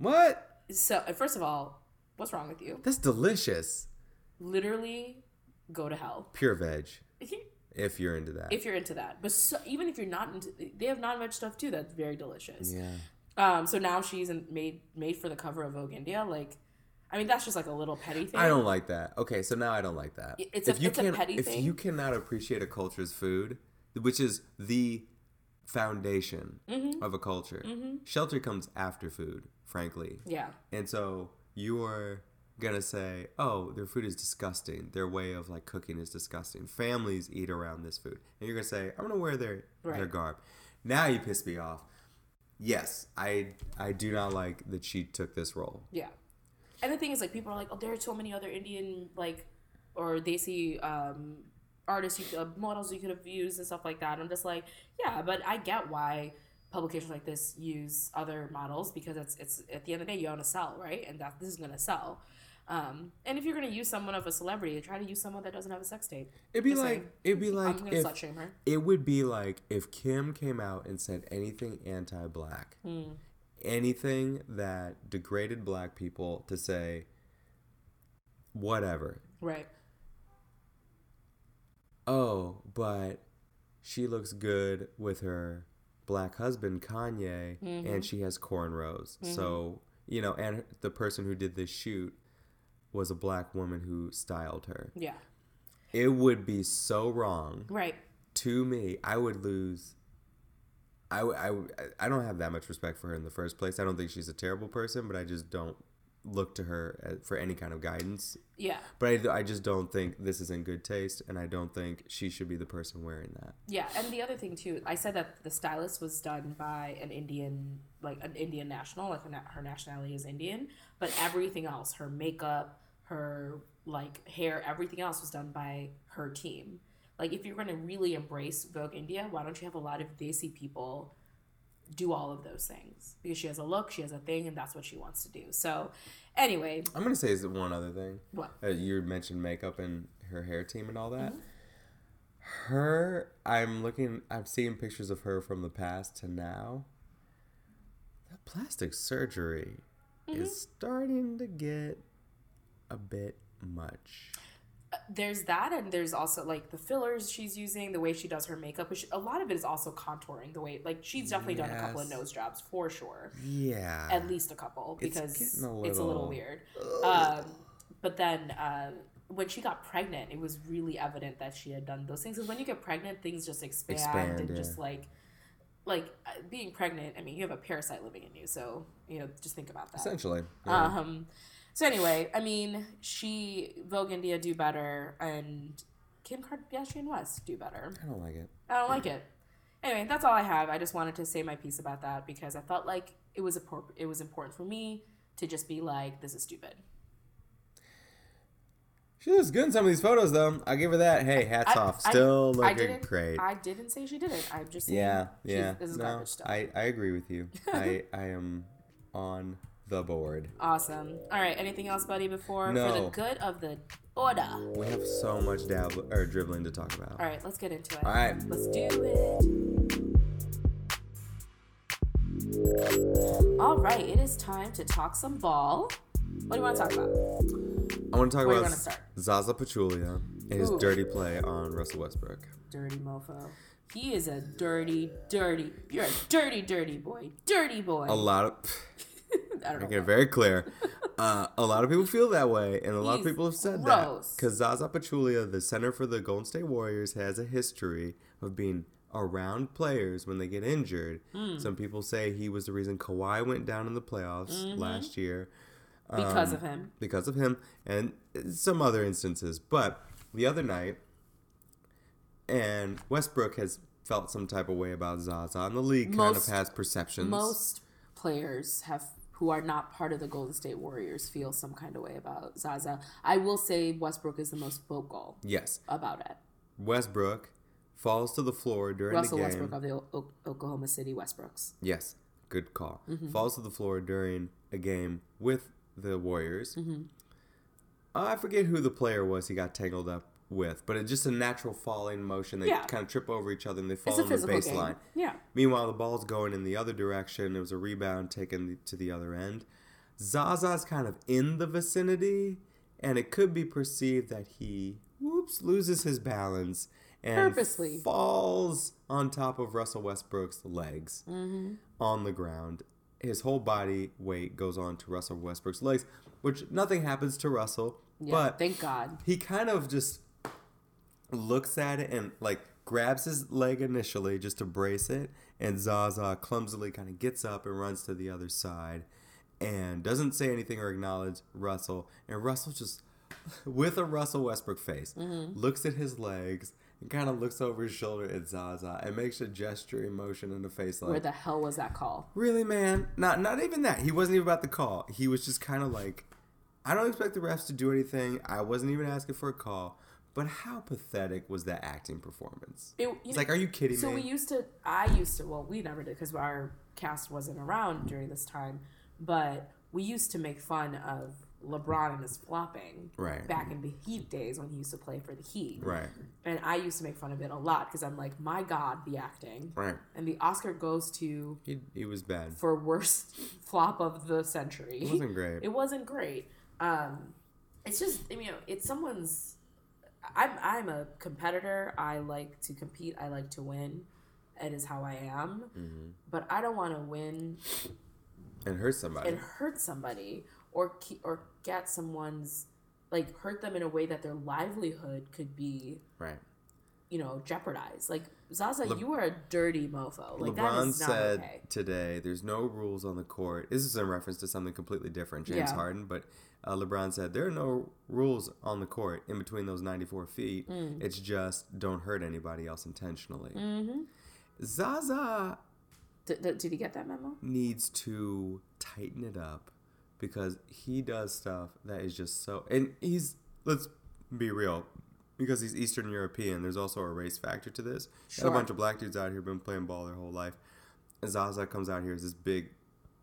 What? So, uh, first of all, what's wrong with you? That's delicious. Literally, go to hell. Pure veg. If you're into that. if you're into that. But so, even if you're not into, they have non-veg stuff too. That's very delicious. yeah. Um. So now she's in, made made for the cover of Vogue India. Like, I mean, that's just like a little petty thing. I don't like that. Okay, so now I don't like that. It's a- if you it's a can, petty if thing. If you cannot appreciate a culture's food, which is the foundation Mm-hmm. of a culture, shelter comes after food, frankly. Yeah. And so you are gonna say, "Oh, their food is disgusting. Their way of like cooking is disgusting. Families eat around this food," and you're gonna say, "I'm gonna wear their their garb." Now you piss me off. Yes, I I do not like that she took this role. Yeah. And the thing is, like, people are like, oh, there are so many other Indian, like, or they see um, artists, you, uh, models you could have used and stuff like that. I'm just like, yeah, but I get why publications like this use other models because it's it's at the end of the day you want to sell, right? And that this is gonna sell. Um, and if you're gonna use someone of a celebrity, try to use someone that doesn't have a sex tape. It'd be Just like saying. it'd be I'm like gonna if shame her. it would be like if Kim came out and said anything anti-black, Hmm. anything that degraded black people to say whatever. Right. Oh, but she looks good with her black husband Kanye, Mm-hmm. and she has cornrows. So you know, and the person who did this shoot was a black woman who styled her. Yeah. It would be so wrong Right. to me, I would lose. I, I, I don't have that much respect for her in the first place. I don't think she's a terrible person, but I just don't look to her for any kind of guidance. Yeah. But I, I just don't think this is in good taste, and I don't think she should be the person wearing that. Yeah, and the other thing too, I said that the stylist was done by an Indian, like an Indian national, like her nationality is Indian, but everything else, her makeup, her like hair, everything else was done by her team. Like if you're going to really embrace Vogue India, why don't you have a lot of Desi people do all of those things? Because she has a look, she has a thing, and that's what she wants to do. So, anyway, I'm gonna say is one other thing. what? Uh, you mentioned makeup and her hair team and all that. Her, I'm looking. I'm seeing pictures of her from the past to now. That plastic surgery is starting to get a bit much. There's that and there's also like the fillers she's using the way she does her makeup which a lot of it is also contouring the way like she's definitely done a couple of nose jobs for sure Yeah. at least a couple It's because getting a it's a little little- weird um, but then uh, when she got pregnant it was really evident that she had done those things because when you get pregnant things just expand, Expand, and yeah. just like like uh, being pregnant i mean you have a parasite living in you so you know just think about that Essentially. yeah. um, so anyway, I mean, she Vogue India do better, and Kim Kardashian West do better. I don't like it. I don't like it. Anyway, that's all I have. I just wanted to say my piece about that because I felt like it was appro- it was important for me to just be like, this is stupid. She looks good in some of these photos, though. I'll give her that. Hey, hats I- off. Still I looking didn't. great. I didn't say she didn't. I'm just saying. yeah, yeah. This is no, garbage stuff. I, I agree with you. I, I am on the board. awesome. All right. Anything else, buddy? Before for the good of the order. We have so much dab or dribbling to talk about. All right. Let's get into it. All right. Let's do it. All right, it is time to talk some ball. What do you want to talk about? I want to talk Where about? Zaza Pachulia and his Ooh. dirty play on Russell Westbrook. Dirty mofo. He is a dirty, dirty. You're a dirty, dirty boy. Dirty boy. A lot of I don't make know. it very clear. Uh, a lot of people feel that way, and a lot of He's people have said gross. that because Zaza Pachulia, the center for the Golden State Warriors, has a history of being around players when they get injured. Hmm. Some people say he was the reason Kawhi went down in the playoffs Mm-hmm. last year because um, of him. because of him and some other instances. But the other night, and Westbrook has felt some type of way about Zaza, and the league kind of has perceptions. Most players have who are not part of the Golden State Warriors feel some kind of way about Zaza. I will say Westbrook is the most vocal yes, about it. Westbrook falls to the floor during Russell the game. Russell Westbrook of the O- Oklahoma City Westbrooks. Yes, good call. Mm-hmm. Falls to the floor during a game with the Warriors. Mm-hmm. I forget who the player was he got tangled up with, but it's just a natural falling motion. They Yeah. kind of trip over each other and they fall on the baseline. game. Yeah. Meanwhile, the ball's going in the other direction. It was a rebound taken to the other end. Zaza's kind of in the vicinity, and it could be perceived that he, whoops, loses his balance and Purposely. falls on top of Russell Westbrook's legs Mm-hmm. on the ground. His whole body weight goes on to Russell Westbrook's legs, which nothing happens to Russell, Yeah. but thank God. he kind of just looks at it and like grabs his leg initially just to brace it and Zaza clumsily kind of gets up and runs to the other side and doesn't say anything or acknowledge Russell and Russell just with a Russell Westbrook face Mm-hmm. looks at his legs and kind of looks over his shoulder at Zaza and makes a gesturing motion in the face like Where the hell was that call? Really, man? Not not even that. He wasn't even about the call. He was just kind of like, I don't expect the refs to do anything. I wasn't even asking for a call. But how pathetic was that acting performance? It, It's know- like, are you kidding So me? So we used to. I used to. Well, we never did because our cast wasn't around during this time. But we used to make fun of LeBron and his flopping. Right. Back in the Heat days when he used to play for the Heat. right, And I used to make fun of it a lot because I'm like, my God, the acting. right. And the Oscar goes to He, he was bad. for worst flop of the century. It wasn't great. It wasn't great. Um, it's just I mean, you know, it's someone's. I'm I'm a competitor. I like to compete. I like to win. It is how I am. Mm-hmm. But I don't want to win and hurt somebody. and hurt somebody or ke- or get someone's like hurt them in a way that their livelihood could be right. You know jeopardized. Like Zaza, Le- you are a dirty mofo. Like that LeBron is not said okay. today, "There's no rules on the court." This is in reference to something completely different, James Yeah. Harden. But uh, LeBron said there are no rules on the court in between those 94 feet. Mm. It's just don't hurt anybody else intentionally. Mm-hmm. Zaza D- d- did he get that memo? needs to tighten it up because he does stuff that is just so. And he's let's be real. Because he's Eastern European, there's also a race factor to this. Got a bunch of black dudes out here been playing ball their whole life. And Zaza comes out here as this big.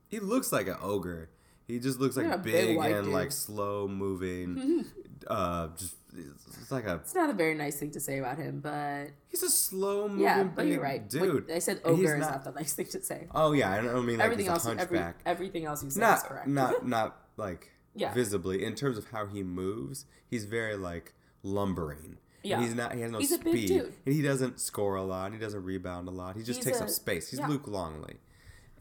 He looks like an ogre. He just looks like big big, and dude. like slow moving. uh, just it's like a. It's not a very nice thing to say about him, but He's a slow moving yeah, but you're right. dude. When I said ogre is not the nice thing to say. Oh yeah, I don't mean like everything he's a else, every, everything else you said is not correct. not not like Yeah. visibly in terms of how he moves he's very like lumbering. Yeah. And he's not. He has no He's a big speed, dude. and he doesn't score a lot. He doesn't rebound a lot. He just He's takes a- up space. He's yeah. Luke Longley.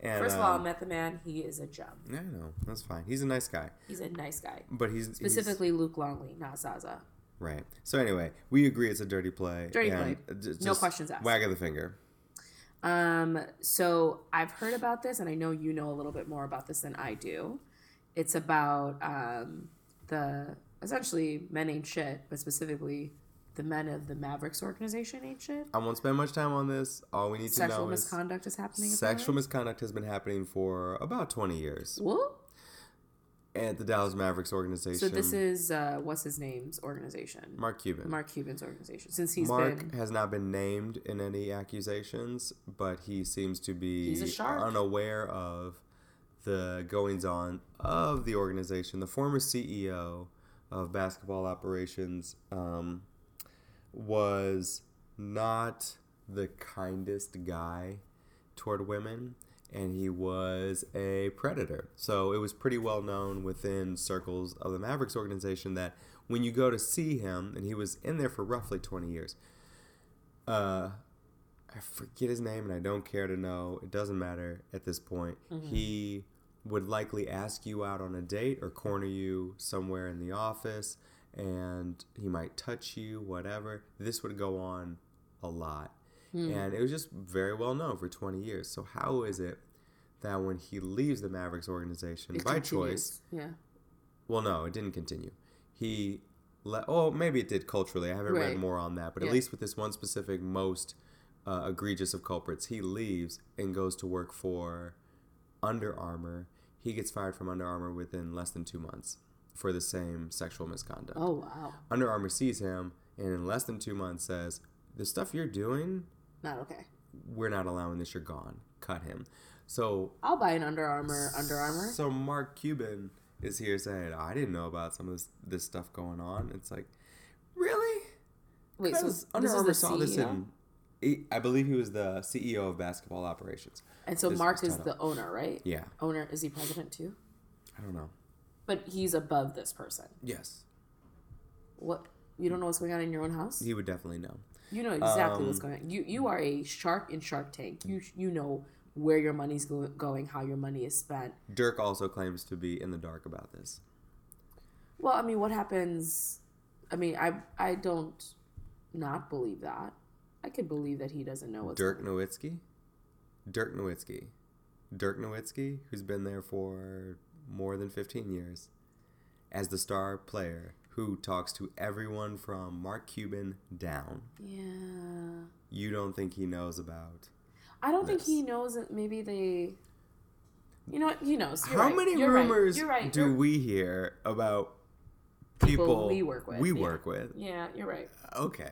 And, First of all, I met the man. He is a gem. I know that's fine. He's a nice guy, He's a nice guy. but he's he's- Specifically, Luke Longley, not Zaza. right. So anyway, we agree it's a dirty play. Dirty and play. No questions asked. Wag of the finger. Um, so I've heard about this, and I know you know a little bit more about this than I do. It's about um, the essentially men ain't shit, but specifically the men of the Mavericks organization ain't shit. I won't spend much time on this. All we need to know is sexual misconduct is happening. sexual misconduct has been happening for about 20 years What? at the Dallas Mavericks organization. So this is uh, what's his name's organization? Mark Cuban. Mark Cuban's organization. Since he's Mark been has not been named in any accusations, but he seems to be He's a shark. unaware of the goings on of the organization. The former CEO of basketball operations um, was not the kindest guy toward women and he was a predator. So it was pretty well known within circles of the Mavericks organization that when you go to see him, and he was in there for roughly 20 years, uh, I forget his name and I don't care to know. It doesn't matter at this point. He would likely ask you out on a date or corner you somewhere in the office and he might touch you, whatever. This would go on a lot. And it was just very well known for 20 years. So, how is it that when he leaves the Mavericks organization it by continues. choice, Yeah. well, no, it didn't continue. He let. Oh, maybe it did culturally. I haven't Right. read more on that, but at least with this one specific, most uh, egregious of culprits, he leaves and goes to work for Under Armour. He gets fired from Under Armour within less than two months for the same sexual misconduct. Oh wow. Under Armour sees him and in less than two months says, "The stuff you're doing, Not okay. we're not allowing this. You're gone. Cut him." So I'll buy an Under Armour Under Armour. so Mark Cuban is here saying, "I didn't know about some of this, this stuff going on." It's like, really? Wait, so this Under Armour saw this CEO? in. He- I believe he was the CEO of basketball operations. And so This Mark is the owner, right? Yeah, Owner is he president too? I don't know. But he's above this person. Yes, What you don't know what's going on in your own house? he would definitely know. You know exactly Um, what's going on. You you are a shark in Shark Tank. You you know where your money's go- going, how your money is spent. Dirk also claims to be in the dark about this. Well, I mean, what happens? I mean, I I don't not believe that. I could believe that he doesn't know what's Dirk Nowitzki, Dirk Nowitzki, Dirk Nowitzki, who's been there for more than fifteen years, as the star player who talks to everyone from Mark Cuban down. Yeah, You don't think he knows about I don't think he knows that. Maybe they. You know what? He knows. You're How right. many You're right. rumors You're right. do You're- we hear about People people, we work with, We yeah. work with. Yeah, you're right. Okay,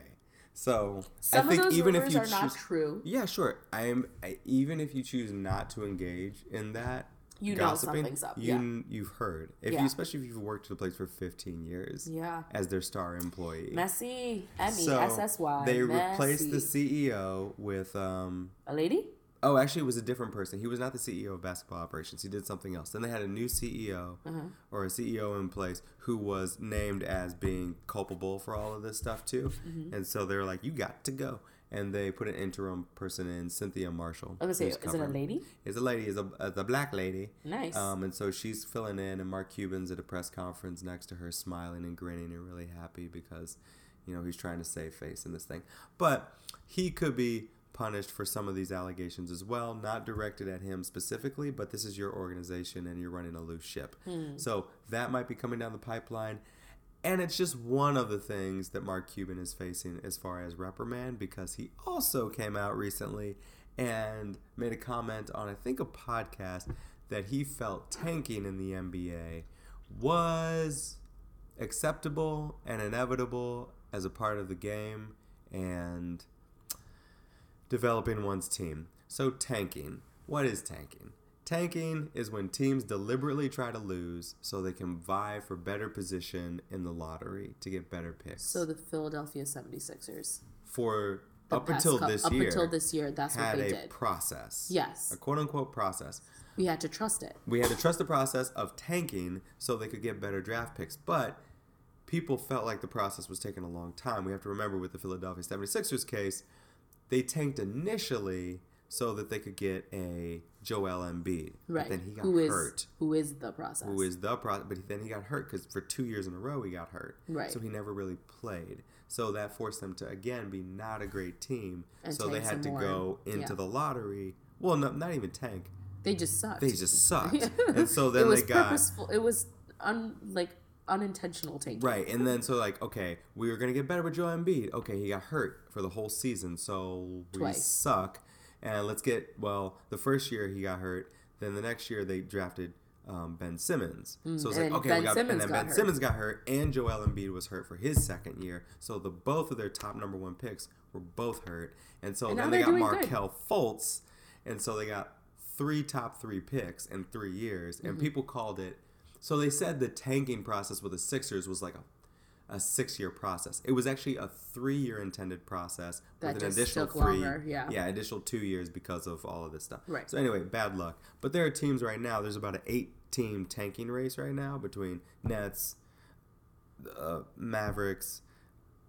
so Some I think even if you are choose, not true. yeah, sure. I am. I, even if you choose not to engage in that, You know gossiping, something's up, You yeah. you've heard. If Yeah. you, especially if you've worked at the place for fifteen years, Yeah. as their star employee. Messy. M E S S Y. they replaced the Messy. CEO with um. A lady? Oh, actually, it was a different person. He was not the CEO of basketball operations. He did something else. Then they had a new CEO Uh-huh. or a CEO in place who was named as being culpable for all of this stuff too. Mm-hmm. And so they were like, "You got to go." And they put an interim person in, Cynthia Marshall. I was say, is it a lady? It's a lady. Is a, it's a black lady. Nice. Um, and so she's filling in, and Mark Cuban's at a press conference next to her, smiling and grinning and really happy because, you know, he's trying to save face in this thing. But he could be punished for some of these allegations as well, not directed at him specifically, but this is your organization and you're running a loose ship. Hmm. So that might be coming down the pipeline. And it's just one of the things that Mark Cuban is facing as far as reprimand because he also came out recently and made a comment on, I think, a podcast that he felt tanking in the NBA was acceptable and inevitable as a part of the game and developing one's team. So, tanking. What is tanking? Tanking is when teams deliberately try to lose so they can vie for better position in the lottery to get better picks. So the Philadelphia 76ers. For the up until cou- this up year, until this year, that's what they a did. process. Yes. A quote unquote process. We had to trust it. We had to trust the process of tanking so they could get better draft picks. But people felt like the process was taking a long time. We have to remember with the Philadelphia 76ers case, they tanked initially so that they could get a Joel Embiid. Right. But then he got who is hurt. who is the process? Who is the process? But then he got hurt because for two years in a row he got hurt. Right. So he never really played. So that forced them to again be not a great team. And so they had to more. go into Yeah. the lottery. Well, no, not even tank. They just sucked. They just sucked. and so then it was they got purposeful. It was un like unintentional taking. Right, and then so like, okay, we were gonna get better with Joel Embiid. Okay, he got hurt for the whole season, so we Twice. suck. And let's get well. The first year he got hurt. Then the next year they drafted um, Ben Simmons. so it's like okay, Ben we got Simmons and then Ben hurt. Simmons got hurt, and Joel Embiid was hurt for his second year. So the both of their top number one picks were both hurt, and so And then they got doing good. Markelle Fultz, and so they got three top three picks in three years, Mm-hmm. and people called it. So they said the tanking process with the Sixers was like a a six year process. It was actually a three year intended process That with an additional three longer, yeah. yeah, additional two years because of all of this stuff. Right. So anyway, bad luck. But there are teams right now, there's about an eight team tanking race right now between Nets, uh, Mavericks,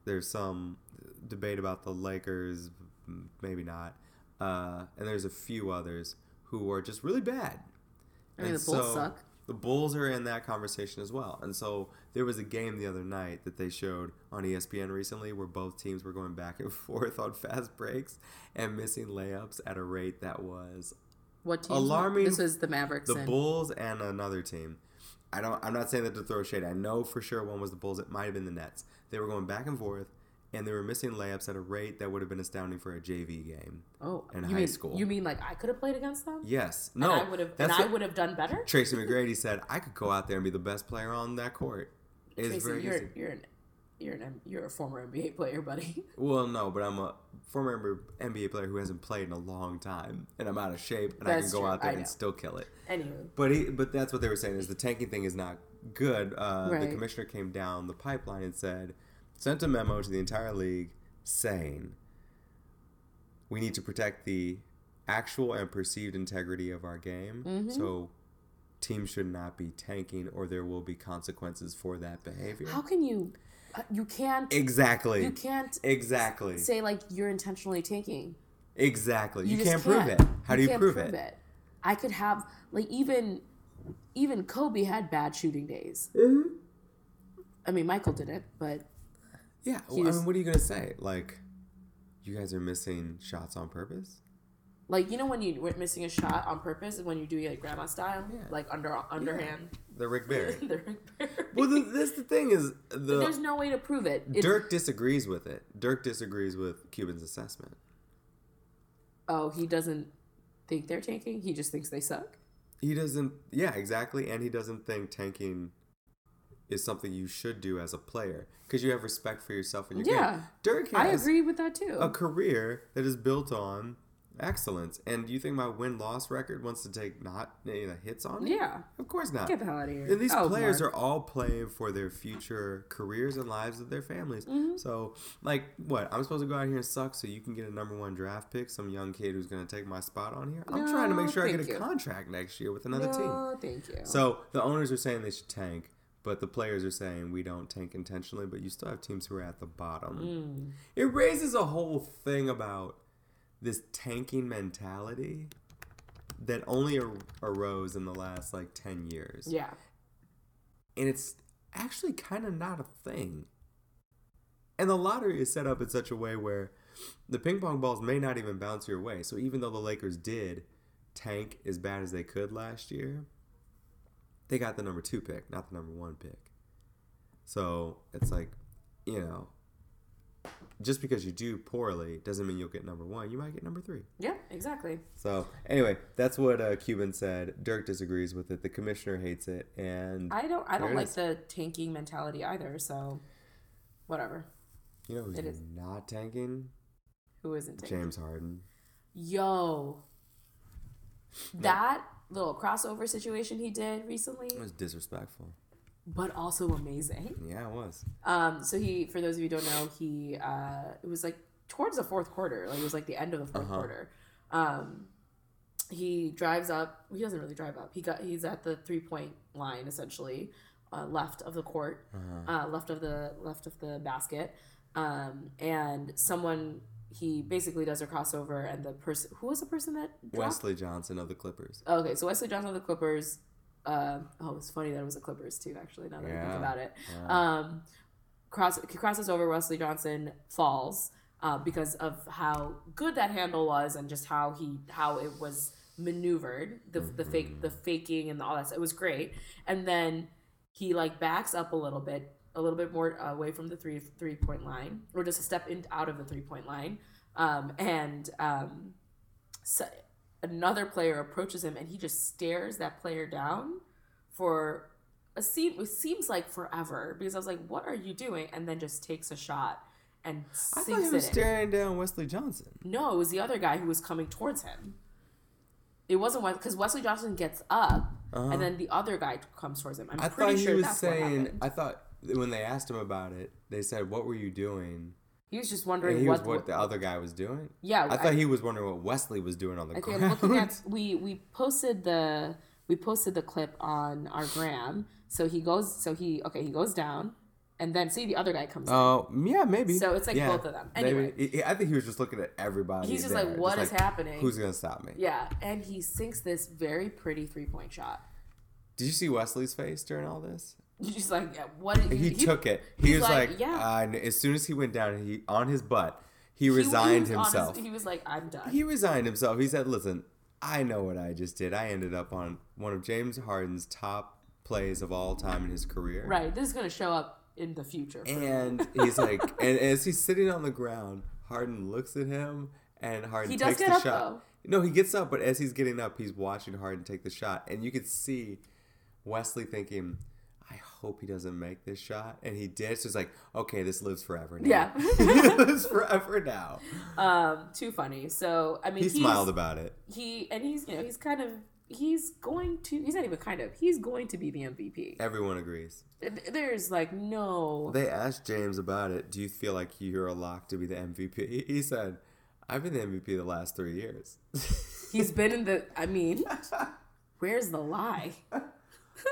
there's some debate about the Lakers, maybe not. Uh, and there's a few others who are just really bad. I mean, And the Bulls suck. The Bulls are in that conversation as well. And so there was a game the other night that they showed on ESPN recently where both teams were going back and forth on fast breaks and missing layups at a rate that was What team? alarming This was the Mavericks. the and- Bulls and another team. I don't I'm not saying that to throw shade. I know for sure one was the Bulls, it might have been the Nets. They were going back and forth and they were missing layups at a rate that would have been astounding for a JV game. Oh, in you high mean, school. You mean like I could have played against them? Yes. And No. I would have. And that's I would have done better. Tracy McGrady said I could go out there and be the best player on that court. It's Tracy, very you're easy. you're an you're an you're a former NBA player, buddy. Well, no, but I'm a former NBA player who hasn't played in a long time, and I'm out of shape, and I can go true, out there and still kill it. Anyway, But he, but that's what they were saying is the tanking thing is not good. Uh, The commissioner came down the pipeline and said, sent a memo to the entire league saying, we need to protect the actual and perceived integrity of our game. Mm-hmm. So teams should not be tanking, or there will be consequences for that behavior. how can you? uh, You can't. exactly. You can't Exactly. say like you're intentionally taking. Exactly. You, just can't, prove it. How do you can't prove, it? I could have like even even Kobe had bad shooting days. Mm-hmm. I mean, Michael didn't, but Yeah. Well, I mean, what are you gonna say? Like, you guys are missing shots on purpose? like you know when you were missing a shot on purpose when you do it like grandma style, Yeah. like under underhand. The Rick Barry. The Rick Barry. well, the, this the thing is the There's no way to prove it. It- Dirk disagrees with it. Dirk disagrees with Cuban's assessment. oh, he doesn't think they're tanking. He just thinks they suck. He doesn't. Yeah, exactly. And he doesn't think tanking is something you should do as a player because you have respect for yourself and your Yeah. game. Dirk I agree with that too. a career that is built on excellence. And do you think my win loss record wants to take not know, hits on it? Yeah. Of course not. Get the hell out of here. And these Oh, players Mark. are all playing for their future careers and lives of their families. Mm-hmm. So, like, what? I'm supposed to go out here and suck so you can get a number one draft pick, some young kid who's going to take my spot on here? I'm trying to make sure I get a you. contract next year with another team. No, thank you. So, the owners are saying they should tank, but the players are saying we don't tank intentionally, but you still have teams who are at the bottom. Mm. It raises a whole thing about this tanking mentality that only ar- arose in the last like 10 years yeah. and it's actually kind of not a thing. And the lottery is set up in such a way where the ping pong balls may not even bounce your way. So even though the Lakers did tank as bad as they could last year, they got the number two pick, not the number one pick. So it's like, you know, just because you do poorly doesn't mean you'll get number one. You might get number three. Yeah, exactly. So anyway, that's what uh, Cuban said. Dirk disagrees with it. The commissioner hates it, and I don't I don't like is. the tanking mentality either, so whatever. You know who's It is. not tanking? Who isn't tanking? James Harden. Yo. That little crossover situation he did recently, It was disrespectful. but also amazing. Yeah, it was. Um, so he, for those of you who don't know, he uh, it was like towards the fourth quarter, like it was like the end of the 4th Uh-huh. quarter. Um, he drives up. He doesn't really drive up. He got he's at the three point line essentially uh, left of the court, uh, left of the left of the basket, um, and someone he basically does a crossover, and the person who was the person that dropped? Wesley Johnson of the Clippers. Okay, so Wesley Johnson of the Clippers. Uh, oh, it's funny that it was the Clippers too. Actually, now that I think about it, Yeah. um, cross he crosses over. Wesley Johnson falls uh, because of how good that handle was and just how he how it was maneuvered. The the fake the faking and all that. It was great. And then he like backs up a little bit, a little bit more away from the three three point line, or just a step in out of the three point line, um, and um, so another player approaches him and he just stares that player down for a seem it seems like forever because I was like, "What are you doing?" and then just takes a shot and I thought he was staring down Wesley Johnson. No, it was the other guy who was coming towards him. It wasn't because Wesley Johnson gets up and then the other guy comes towards him. I'm Uh-huh. I pretty thought he sure was that's what saying. I thought when they asked him about it, they said, "What were you doing?" He was just And wondering he what, was what the other guy was doing. Yeah, I thought he was wondering what Wesley was doing on the I think ground. looking at we we posted the we posted the clip on our gram. So he goes so he okay he goes down, and then see the other guy comes. Oh, yeah, maybe. So it's like Yeah, both of them. Anyway. He- I think he was just looking at everybody. He's just there, like, "What is like, happening?" Who's gonna stop me? Yeah, and he sinks this very pretty three point shot. Did you see Wesley's face during all this? He's like, yeah, what? He, took it. He was like, like, yeah. uh, as soon as he went down, he on his butt, he he- he resigned himself. he was like, I'm done. he resigned himself. He said, "Listen, I know what I just did. I ended up on one of James Harden's top plays of all time in his career." right. This is gonna show up in the future. And he's like, and as he's sitting on the ground, Harden looks at him, and Harden He does takes get the up, shot. No, he gets up, but as he's getting up, he's watching Harden take the shot, and you could see Wesley thinking. Hope he doesn't make this shot, and he did. So it's like, okay, this lives forever now. Yeah. it lives forever now. um, too funny. So I mean, He smiled about it. He and he's you know he's kind of he's going to he's not even kind of he's going to be the MVP. Everyone agrees. There's like no They asked James about it. Do you feel like you're a lock to be the MVP? He said, "I've been the MVP the last three years." he's been in the I mean, where's the lie?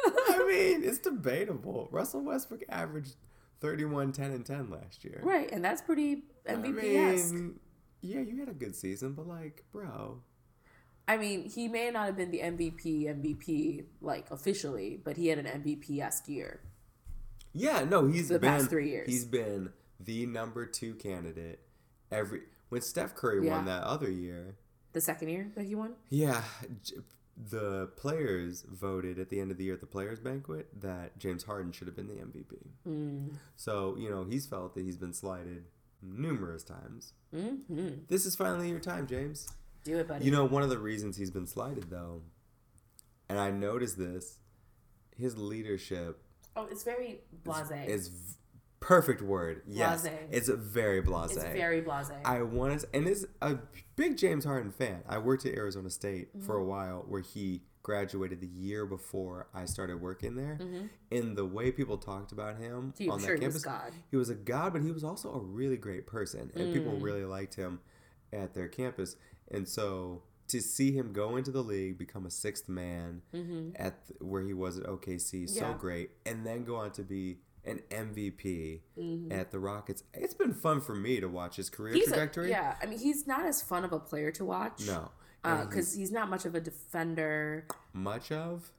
I mean, it's debatable. Russell Westbrook averaged 31, 10, and 10 last year. Right, and that's pretty MVP esque. mean, yeah, you had a good season, but like, bro, I mean, he may not have been the MVP MVP like officially, but he had an MVP esque year. yeah, no, he's The been past three years. He's been the number two candidate every. When Steph Curry Yeah. won that other year, The second year that he won. Yeah, the players voted at the end of the year at the players banquet that James Harden should have been the MVP. Mm. So you know he's felt that he's been slighted numerous times. hmm This is finally your time, James. Do it, buddy. You know one of the reasons he's been slighted though, and I noticed this, his leadership oh, it's very blasé. is v- perfect word. Yes, Blasé. it's very blasé. It's very blasé. I want to, and is a big James Harden fan. I worked at Arizona State for a mm-hmm. while, where he graduated the year before I started working there. Mm-hmm. And the way people talked about him So on sure that he was campus, God. he was a god, but he was also a really great person, and people mm. really liked him at their campus. And so to see him go into the league, become a sixth man mm-hmm. at th- where he was at OKC, so Mm-hmm. Great, and then go on to be an MVP Mm-hmm. at the Rockets. It's been fun for me to watch his career He's a, trajectory. yeah. I mean, he's not as fun of a player to watch. No, because he's not much of a defender. much of.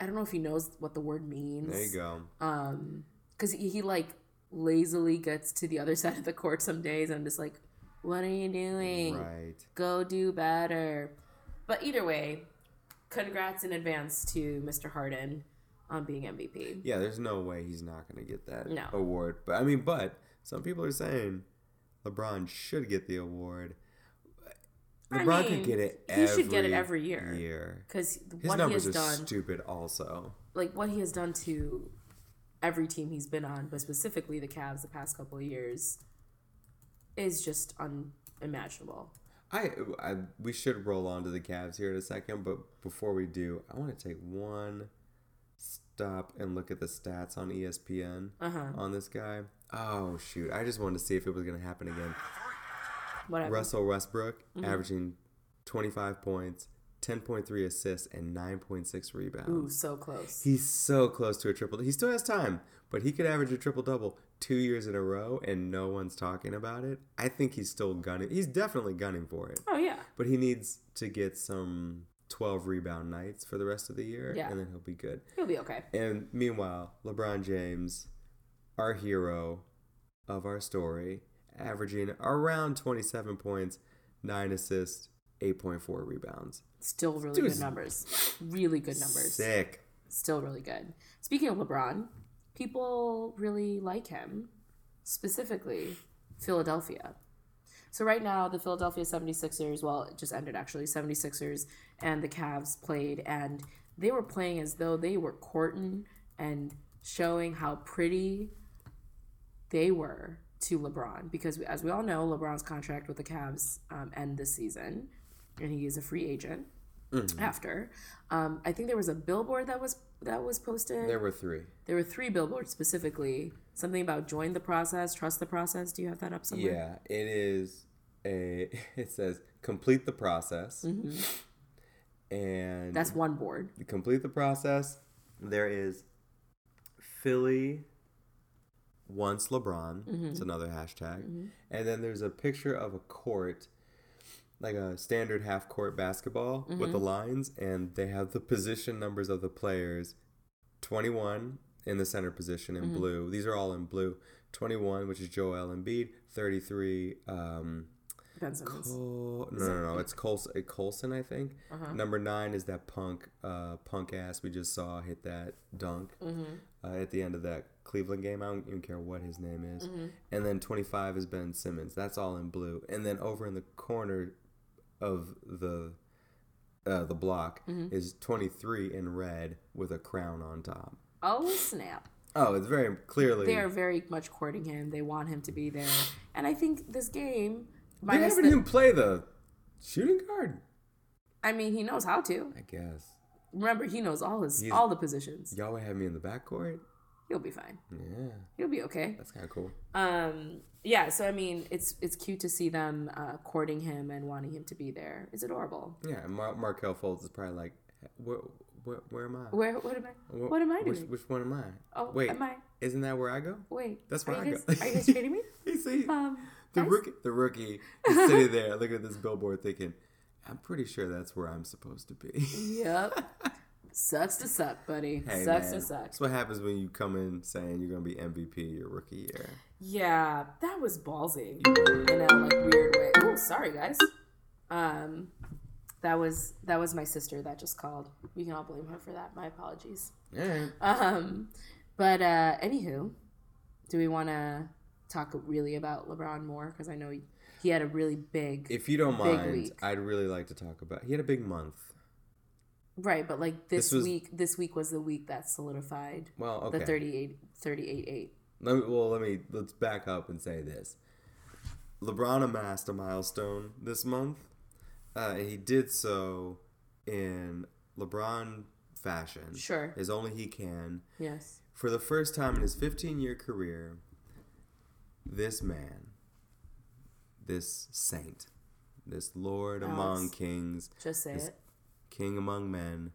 I don't know if he knows what the word means. There you go. Um, because he, he like lazily gets to the other side of the court some days, and I'm just like, "What are you doing? Right. Go do better." But either way, congrats in advance to Mr. Harden on being MVP. Yeah, there's no way he's not going to get that No. award. But I mean, but some people are saying LeBron should get the award. I LeBron mean, could get it. he should get it every year. Year. Because what he has are done, stupid. Also, like what he has done to every team he's been on, but specifically the Cavs the past couple of years, is just unimaginable. I, I we should roll on to the Cavs here in a second. But before we do, I want to take one stop and look at the stats on ESPN Uh huh. on this guy. Oh shoot! I just wanted to see if it was going to happen again. Whatever. Russell Westbrook Mm-hmm. averaging 25 points, 10.3 assists, and 9.6 rebounds. Ooh, so close. He's so close to a triple. He still has time, but he could average a triple double two years in a row, and no one's talking about it. I think he's still gunning. He's definitely gunning for it, oh yeah. but he needs to get some 12 rebound nights for the rest of the year, Yeah. and then he'll be good. He'll be okay. And meanwhile, LeBron James, our hero of our story, averaging around 27 points, 9 assists, 8.4 rebounds. Still really Dude's good numbers. Really good numbers. Sick. Still really good. Speaking of LeBron, people really like him, specifically Philadelphia. So right now, the Philadelphia 76ers, well, it just ended actually, 76ers and the Cavs played, and they were playing as though they were courting and showing how pretty they were to LeBron. Because as we all know, LeBron's contract with the Cavs um, end this season, and he is a free agent after. Um, I think there was a billboard that was that was posted. There were three. There were three billboards specifically. Something about join the process, trust the process. Do you have that up somewhere? Yeah, it is a. It says complete the process, and Mm-hmm. That's one board. complete the process. There is Philly once LeBron. Mm-hmm. It's another hashtag, and then there's a picture of a court. Like a standard half court basketball with the Mm-hmm. lines, and they have the position numbers of the players 21 in the center position Mm-hmm. in blue. These are all in blue. 21, which is Joel Embiid. 33, um, Ben Simmons. Col- no, no, no. It's Cols- uh, Colson, I think. Uh-huh. Number nine is that punk, uh, punk ass we just saw hit that dunk Mm-hmm. uh, at the end of that Cleveland game. I don't even care what his name is. Mm-hmm. And then 25 is Ben Simmons. That's all in blue. And then over in the corner of the uh, the block Mm-hmm. is 23 in red with a crown on top. Oh snap! Oh, it's very clearly. They are very much courting him. They want him to be there, and I think this game, They haven't the, him play the shooting guard. I mean, he knows how to. I guess. Remember, he knows all his He's- all the positions. Y'all would have me in the backcourt? He'll be fine. Yeah, He'll be okay. that's kind of cool. Um, yeah. So I mean, it's it's cute to see them uh, courting him and wanting him to be there. It's adorable. Yeah, and Mar- Markelle Fultz is probably like, where, where, where am I? Where what am I? Wh- What am I which, doing? Which one am I? Oh, wait, am I? isn't that where I go? Wait, That's where I guys, go. Are you guys treating me? You see, Um, the rookie, the rookie is sitting there looking at this billboard, thinking, "I'm pretty sure that's where I'm supposed to be." Yep. Sucks to suck, buddy. Hey, Sucks man, to suck. That's what happens when you come in saying you're gonna be MVP your rookie year. Yeah, that was ballsy in a like weird way. Oh, sorry guys. Um, that was that was my sister that just called. We can all blame her for that. My apologies. Yeah. Um, but uh, anywho, do we want to talk really about LeBron more? Because I know he, he had a really big If you don't mind, week. I'd really like to talk about. He had a big month. right, but like this, This was- week, this week was the week that solidified Well, okay. the 38, 38 8. Let me, well, let me let's back up and say this. LeBron amassed a milestone this month. Uh, and he did so in LeBron fashion, Sure. as only he can. Yes. For the first time in his 15-year career, this man, this saint, this Lord among kings, Just say it. king among men,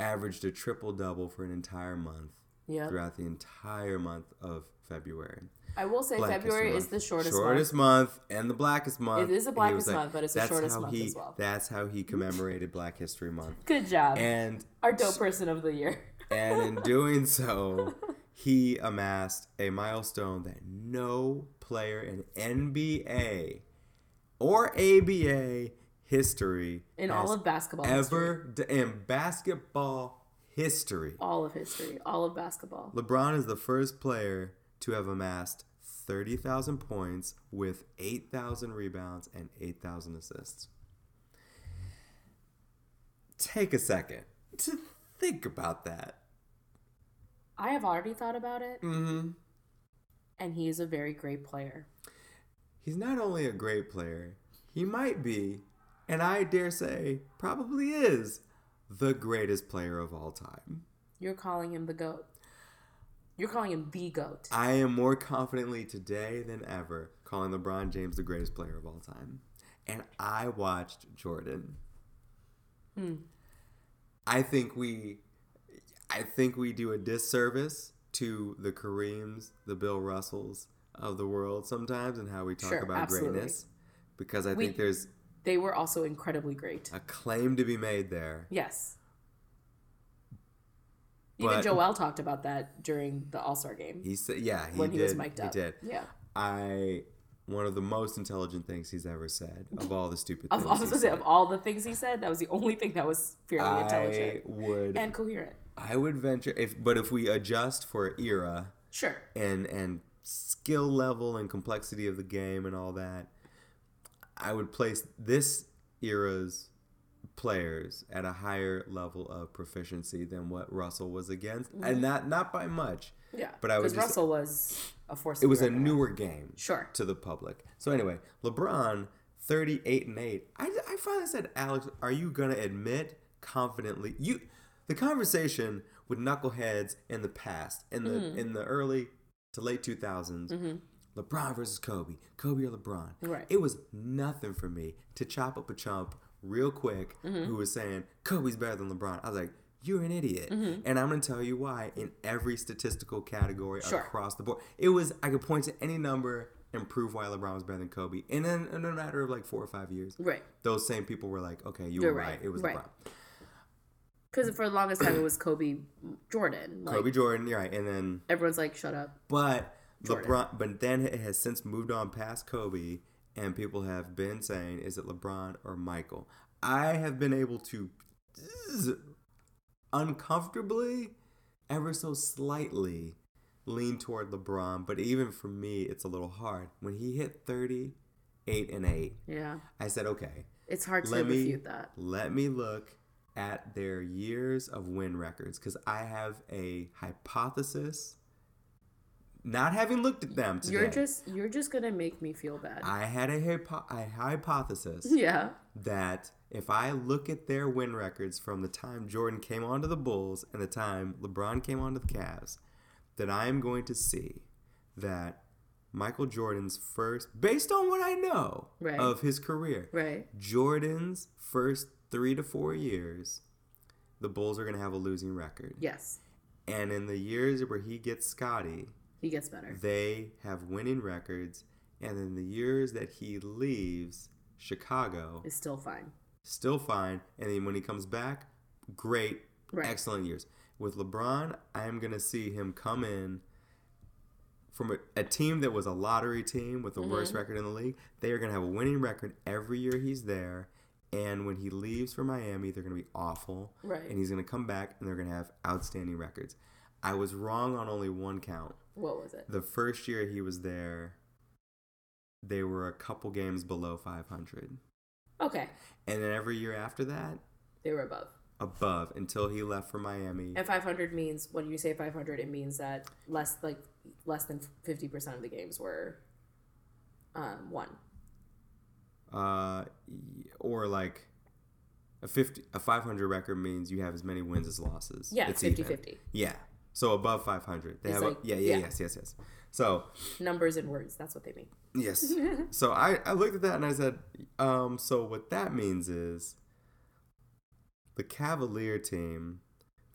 averaged a triple double for an entire month Yep. throughout the entire month of February. I will say February History is the shortest, shortest month. and the blackest month. It is the he blackest was month, but it's the shortest how month he, as well. That's how he commemorated Black History Month. month. Good job. And Our dope person of the year. and in doing so, he amassed a milestone that no player in NBA or ABA history In all of basketball history. ever d- in basketball history. All of history. All of basketball. LeBron is the first player to have amassed 30,000 points with 8,000 rebounds and 8,000 assists. Take a second to think about that. I have already thought about it, Mm-hmm. and he is a very great player. He's not only a great player, he might be, and I dare say, probably is, the greatest player of all time. You're calling him the GOAT. You're calling him the GOAT. I am more confidently today than ever calling LeBron James the greatest player of all time. And I watched Jordan. Hmm. I think we, I think we do a disservice to the Kareems, the Bill Russells of the world sometimes, and how we talk Sure, about absolutely. greatness, because I We- think there's They were also incredibly great. a claim to be made there. Yes. Even But- Joel talked about that during the All Star game He said, "Yeah, he when did. he was mic'd up. He did. Yeah. I one of the most intelligent things he's ever said of all the stupid Of, things. Say, said. of all the things he said, that was the only thing that was fairly I intelligent would, and coherent. I would venture if, but if we adjust for era Sure. and and skill level and complexity of the game and all that, I would place this era's players at a higher level of proficiency than what Russell was against, and not not by much. Yeah. But I was Russell was a force. It was a newer game. Sure. to the public. So anyway, LeBron, thirty-eight and eight. I, I finally said, Alex, are you gonna admit confidently you the conversation with knuckleheads in the past, in the Mm-hmm. in the early to late two LeBron versus Kobe, Kobe or LeBron. Right. It was nothing for me to chop up a chump real quick Mm-hmm. who was saying Kobe's better than LeBron. I was like. You're an idiot. And I'm going to tell you why in every statistical category Sure. across the board. It was, I could point to any number and prove why LeBron was better than Kobe. And then in a matter of like four or five years, Right. those same people were like, okay, you You're were right, right. It was right. LeBron. Because for the longest time it was Kobe Jordan. Like, Kobe Jordan, you're right. And then, Everyone's like, shut up. but Jordan. LeBron, but then it has since moved on past Kobe, and people have been saying, is it LeBron or Michael? I have been able to uncomfortably, ever so slightly, lean toward LeBron. But even for me, it's a little hard. When he hit 30, 8 and 8, Yeah. I said, okay, It's hard to let me refute that. let me look at their years of win records because I have a hypothesis. Not having looked at them today, You're just you're just gonna make me feel bad. I had a, hypo- a hypothesis yeah. that if I look at their win records from the time Jordan came onto the Bulls and the time LeBron came onto the Cavs, that I am going to see that Michael Jordan's first, based on what I know Right. of his career, Right. Jordan's first three to four years, the Bulls are going to have a losing record. Yes. And in the years where he gets Scottie, He gets better. they have winning records. And in the years that he leaves Chicago, It's still fine. still fine. And then when he comes back, great, Right. excellent years. With LeBron, I am going to see him come in from a, a team that was a lottery team with the Mm-hmm. worst record in the league. They are going to have a winning record every year he's there. And when he leaves for Miami, they're going to be awful. Right. And he's going to come back and they're going to have outstanding records. I was wrong on only one count. What was it? The first year he was there, they were a couple games below 500. Okay. And then every year after that, They were above. above until he left for Miami. And 500 means when you say 500, it means that less like less than 50 percent of the games were um, won. Uh, or like a 50 a 500 record means you have as many wins as losses. Yeah, it's even. 50-50. Yeah. So above 500. They It's have like- a, yeah, yeah, yeah. yes, yes, yes. So, Numbers and words. That's what they mean. yes. so I I looked at that and I said, um so what that means is the Cavalier team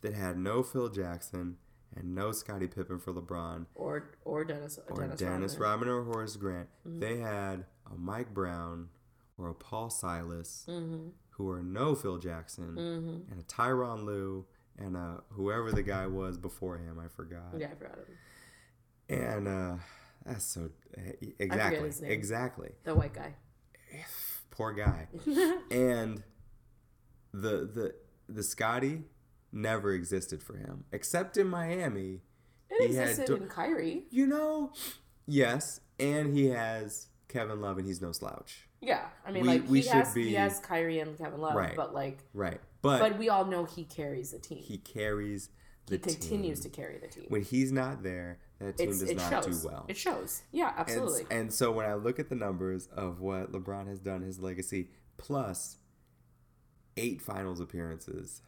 that had no Phil Jackson and no Scottie Pippen for LeBron Or or Dennis or Dennis, Dennis, Rodman. Rodman or Horace Grant, Mm-hmm. they had a Mike Brown or a Paul Silas Mm-hmm. who are no Phil Jackson Mm-hmm. and a Tyronn Lue and uh, whoever the guy was before him, I forgot. Yeah, I forgot him. And uh, that's so exactly his name. exactly The white guy. poor guy. and the the the Scottie never existed for him except in Miami. It had existed to- in Kyrie. You know, yes, and he has Kevin Love, and he's no slouch, Yeah, I mean, We- like we he should has be- he has Kyrie and Kevin Love, Right. but like, right? But, but we all know he carries the team. He, he carries the continues team. Continues to carry the team. When he's not there, that team It's, does not shows. do well. It shows. Yeah, and, absolutely. and so when I look at the numbers of what LeBron has done, his legacy, plus eight finals appearances.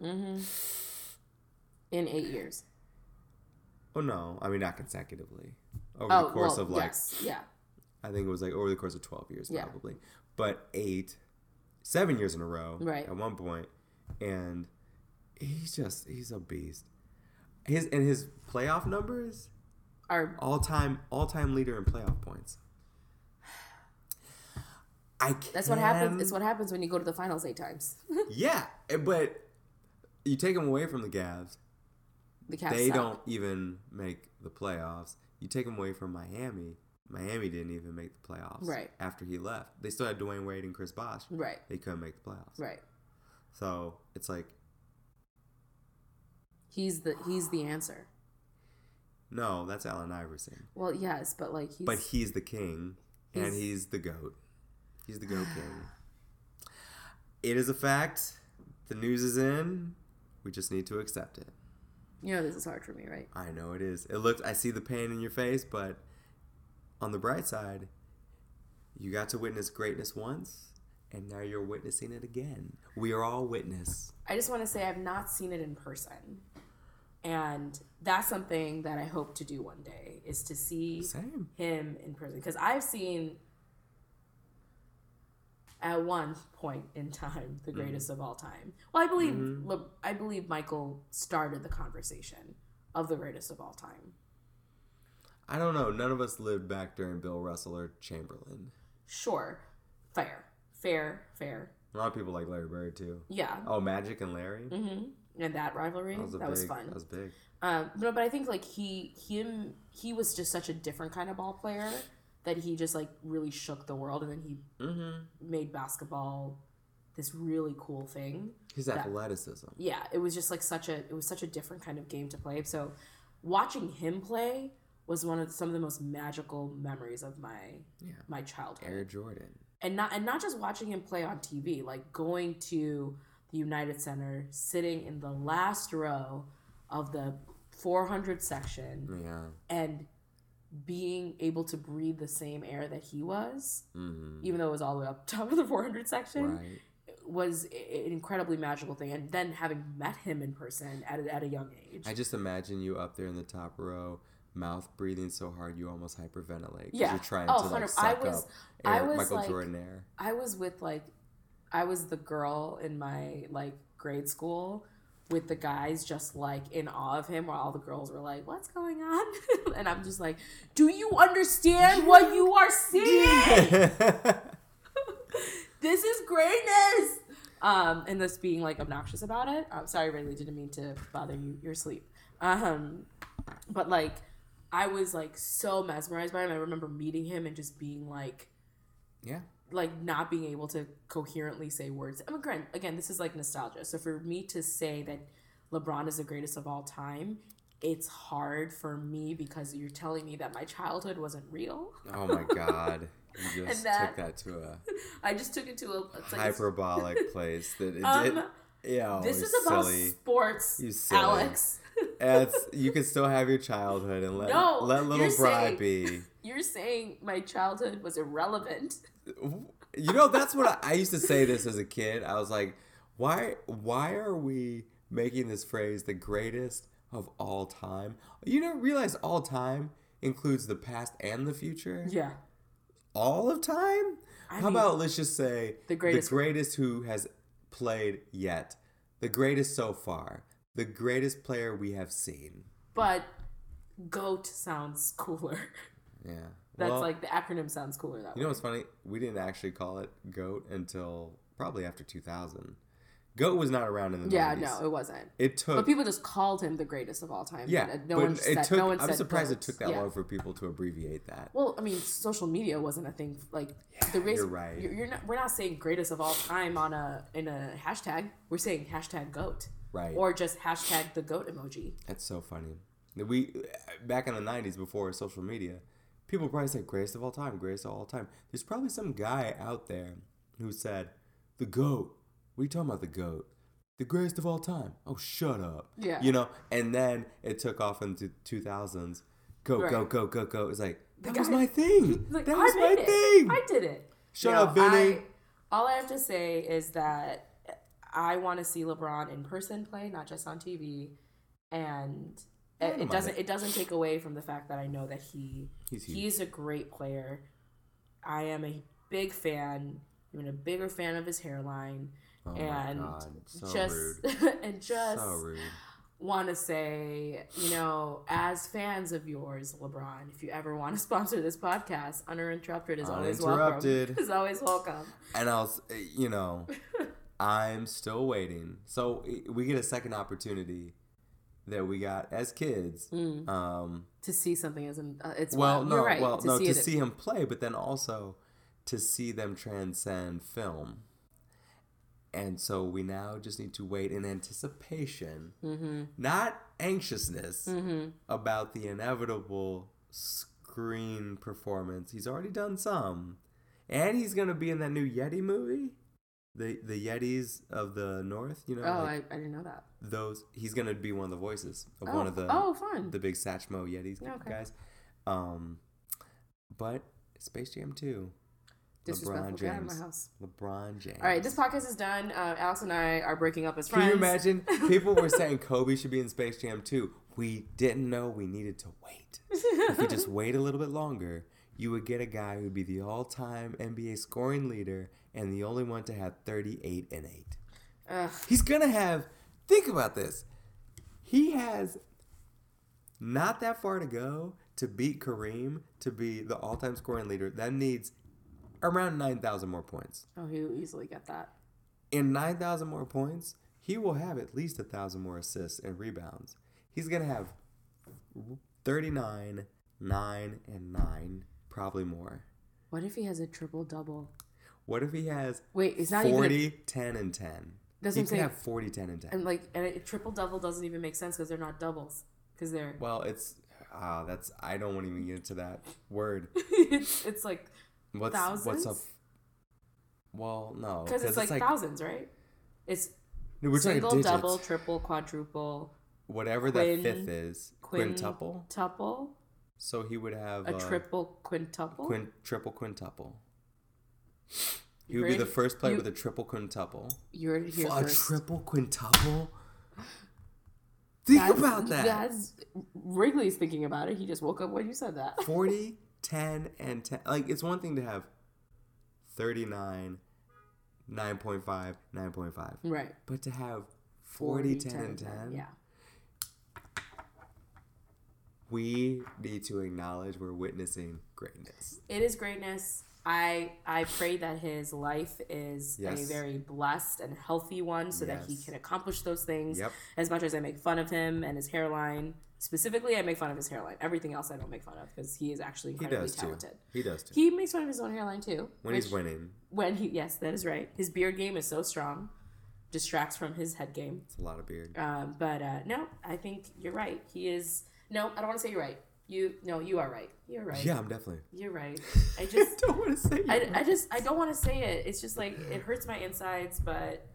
mm-hmm. In eight years. Oh no, I mean not consecutively. Over Oh, the course well, of like yes, yeah. I think it was like over the course of twelve years Yeah. probably. But eight seven years in a row, Right. At one point, and he's just he's a beast. His and his playoff numbers, Are all time all time leader in playoff points. I can, that's what happens. It's what happens when you go to the finals eight times. Yeah, eh, but you take them away from the Cavs, the Cavs they suck. don't even make the playoffs. You take them away from Miami. Miami didn't even make the playoffs. Right. After he left, they still had Dwyane Wade and Chris Bosh. Right. They couldn't make the playoffs. Right. So it's like, He's the he's the answer. no, that's Allen Iverson. Well, yes, but like he's But he's the king, and He's- he's the goat. He's the goat king. It is a fact. The news is in. We just need to accept it. you know this is hard for me, right? I know it is. It looks. I see the pain in your face, but on the bright side, you got to witness greatness once, and now you're witnessing it again. We are all witness. I just want to say I've not seen it in person. And that's something that I hope to do one day is to see Same. him in person because I've seen at one point in time the mm-hmm. greatest of all time. Well, I believe mm-hmm. Le- I believe Michael started the conversation of the greatest of all time. I don't know. None of us lived back during Bill Russell or Chamberlain. Sure, fair, fair, fair. A lot of people like Larry Bird too. Yeah, Oh, Magic and Larry. hmm and that rivalry That was, a that big, was fun. That was big. Um, no, but I think like he him he was just such a different kind of ball player that he just like really shook the world, and then he Mm-hmm. made basketball this really cool thing. His That- athleticism. Yeah, it was just like such a it was such a different kind of game to play. So watching him play was one of some of the most magical memories of my Yeah. my childhood. Air Jordan. and not and not just watching him play on TV, like going to the United Center, sitting in the last row of the 400 section, Yeah. and being able to breathe the same air that he was, Mm-hmm. even though it was all the way up top of the 400 section, Right. was an incredibly magical thing. And then having met him in person at a, at a young age, I just imagine you up there in the top row, mouth breathing so hard you almost hyperventilate. Yeah. You're trying Oh, to like suck I was- up I air, was, Michael like- Jordan air. I was with like, I was the girl in my like grade school with the guys just like in awe of him while all the girls were like, what's going on? and I'm just like, do you understand what you are seeing? this is greatness. Um, and this being like obnoxious about it. I'm sorry, Rayleigh, didn't mean to bother you your sleep. Um, but like, I was like so mesmerized by him. I remember meeting him and just being like, yeah. like not being able to coherently say words. I mean, again, again, this is like nostalgia. So for me to say that LeBron is the greatest of all time, it's hard for me because you're telling me that my childhood wasn't real. Oh my God. You just that- took that to a I just took it to a it's like hyperbolic place that it Um, did. Yeah, oh, this oh, is about silly. sports, You silly. Alex. It's, you can still have your childhood and let No, let little Bry be. You're saying my childhood was irrelevant. You know, that's what I, I used to say this as a kid. I was like, why why are we making this phrase the greatest of all time? You don't realize all time includes the past and the future? Yeah. All of time? I How mean, about let's just say the greatest- the greatest who has played yet. The greatest so far. The greatest player we have seen. But GOAT sounds cooler. Yeah. That's Well, like the acronym sounds cooler that You know what's funny? We didn't actually call it GOAT until probably after 2000. GOAT was not around in the Yeah, 90s. no, it wasn't. It took But people just called him the greatest of all time. Yeah, and no but one it said, took. no one I'm said surprised GOAT. it took that Yeah. long for people to abbreviate that. Well, I mean, social media wasn't a thing. Like the race, you're right. You're, you're not. We're not saying greatest of all time on a in a hashtag. We're saying hashtag goat Right. or just hashtag the goat emoji. That's so funny. We back in the '90s before social media, people probably said greatest of all time, greatest of all time. There's probably some guy out there who said the goat. What are you talking about? The goat. The greatest of all time. Oh, shut up. Yeah. You know, and then it took off into 2000s. Go, go, Right. go, go, go. It's like that guy- was my thing. Like, that I was my it. thing. I did it. Shut No, up, Vinny. I- all I have to say is that I want to see LeBron in person play, not just on TV, and it, it doesn't it. doesn't take away from the fact that I know that he He's he's a great player. I am a big fan been a bigger fan of his hairline, Oh and so just and just want to say, you know, as fans of yours, LeBron, if you ever want to sponsor this podcast, Uninterrupted is always welcome. Is always welcome. And I'll, you know, I'm still waiting. So we get a second opportunity that we got as kids. Mm. Um, To see something as an, uh, it's well, wild. no, You're right. well, no, to it- see him play, but then also to see them transcend film. And so we now just need to wait in anticipation, Mhm. not anxiousness, Mhm. about the inevitable screen performance. He's already done some, and he's gonna be in that new Yeti movie, the the Yetis of the North. You know, Oh, like I, I didn't know that. those. He's gonna be one of the voices of Oh, one of the oh, fun. the big Satchmo Yetis Okay. guys. Um, but Space Jam 2. Disrespectful. LeBron Get out of my James. house. LeBron James. All right, this podcast is done. Uh, Alex and I are breaking up as friends. Can you imagine? People were saying Kobe should be in Space Jam too. We didn't know we needed to wait. if we just wait a little bit longer, you would get a guy who would be the all-time NBA scoring leader and the only one to have 38 and 8. Ugh. He's gonna have. Think about this. He has not that far to go to beat Kareem to be the all-time scoring leader. That needs around nine thousand more points. Oh, he'll easily get that. In nine thousand more points, he will have at least a thousand more assists and rebounds. He's gonna have thirty-nine, nine, and nine, probably more. What if he has a triple double? What if he has Wait, it's not even 40, 10, and 10? That's he what I'm saying. have 40, 10, and 10. And like, and a triple double doesn't even make sense because they're not doubles. Because they're Well, it's ah, that's I don't want to even get into that word. it's it's like What's what's up? Well, no, because it's like, thousands, right? It's no, we're talking single, digits. double, triple, quadruple, Whatever quin- that fifth is, quintuple. tuple, So he would have a uh, triple quintuple. quin, triple quintuple. He would be the first player you- with a triple quintuple. You're here a first. triple quintuple. Think That's- about that. That's Wrigley's thinking about it. He just woke up when you said that. 40, 10, and 10. Like, it's one thing to have 39, 9.5, 9.5. Right. But to have 40, 10, and 10, Yeah. we need to acknowledge we're witnessing greatness. It is greatness. I I pray that his life is a very blessed and healthy one, so that he can accomplish those things. Yep. As much as I make fun of him and his hairline, specifically, I make fun of his hairline. Everything else I don't make fun of because he is actually He incredibly does talented. too. He does too. He makes fun of his own hairline too. when which- he's winning, When he yes, that is right. His beard game is so strong, distracts from his head game. it's a lot of beard. Um, but uh, no, I think you're right. He is. No, I don't want to say you're right. You no, you are right. You're right. Yeah, I'm definitely. You're right. I just don't want to say I, I just I don't want to say it. It's just like it hurts my insides, but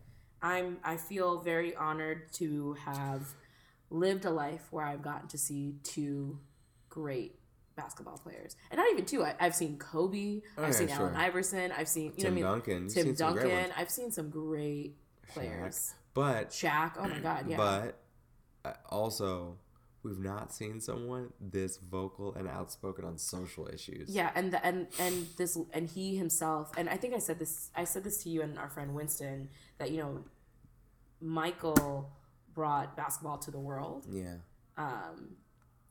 I'm I feel very honored to have lived a life where I've gotten to see two great basketball players, and not even two. I, I've seen Kobe, Oh, I've yeah, seen sure. Allen Iverson, I've seen you Tim know what I mean, Duncan. Tim Duncan. I've seen some great players. But Shaq. Oh my God, yeah. But also, we've not seen someone this vocal and outspoken on social issues. Yeah, and the, and and this and he himself, and I think I said this. I said this to you and our friend Winston that you know, Michael brought basketball to the world, Yeah. um,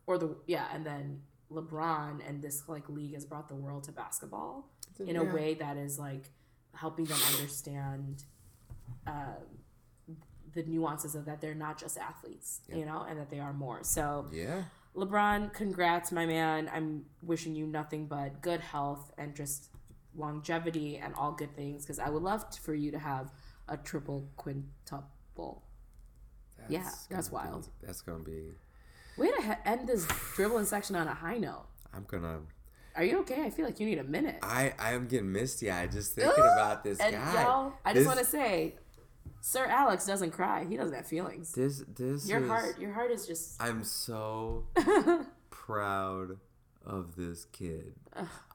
or the yeah, and then LeBron and this like league has brought the world to basketball in a way that is like helping them understand. Um, the nuances of that they're not just athletes, you know, and that they are more. So, Yeah. LeBron, congrats, my man. I'm wishing you nothing but good health and just longevity and all good things because I would love t- for you to have a triple quintuple. Yeah, that's gonna be- wild. that's gonna be. Way to he- end this dribbling section on a high note. I'm gonna. Are you okay? I feel like you need a minute. I I am getting misty. I just thinking about this and guy. y'all, I This- just want to say, Sir Alex doesn't cry. He doesn't have feelings. This this Your is- heart, your heart is just. I'm so proud of this kid.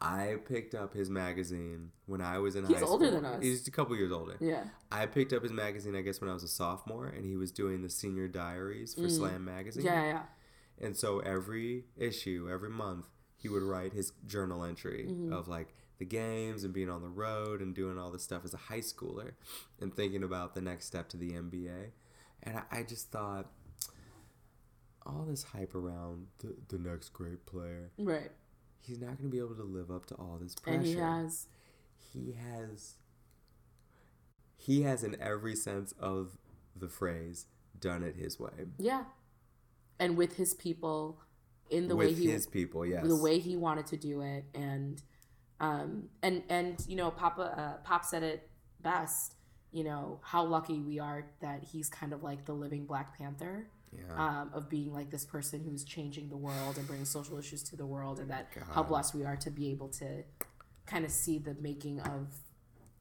I picked up his magazine when I was in He's high school. He's older than us. He's a couple years older. yeah. I picked up his magazine, I guess, when I was a sophomore, and he was doing the senior diaries for Slam magazine. Mm. Yeah, yeah. And so every issue, every month, he would write his journal entry Mm-hmm. of like, the games and being on the road and doing all this stuff as a high schooler and thinking about the next step to the NBA. And I, I just thought all this hype around the, the next great player, Right. he's not going to be able to live up to all this pressure. And he has. he has he has in every sense of the phrase done it his way Yeah. And with his people in the with way he his people yes the way he wanted to do it and um and and you know papa uh, pop said it best you know how lucky we are that he's kind of like the living black panther yeah. um, of being like this person who's changing the world and bringing social issues to the world and that how blessed we are to be able to kind of see the making of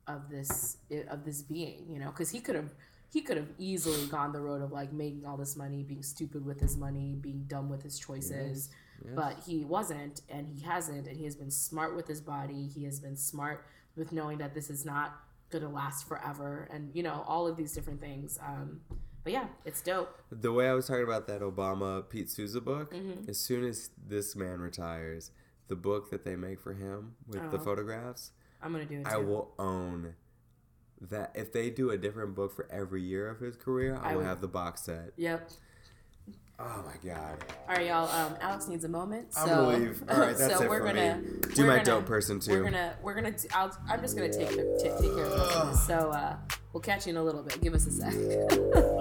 of this of this being you know? Because he could have he could have easily gone the road of like making all this money being stupid with his money being dumb with his choices Yes. But he wasn't and he hasn't and he has been smart with his body. He has been smart with knowing that this is not going to last forever and you know all of these different things um but yeah it's dope. The way i was talking about that obama pete souza book Mm-hmm. as soon as this man retires the book that they make for him with the Oh. photographs i'm gonna do it too. i will own that. If they do a different book for every year of his career i, I will would- have the box set. Yep oh my god. All right y'all um alex needs a moment so i'm gonna leave all right that's so it we're for gonna me. Do we're my gonna- dope person too. we're gonna we're gonna do, I'll, i'm just gonna take, the- ta- take care of this so uh we'll catch you in a little bit. Give us a sec.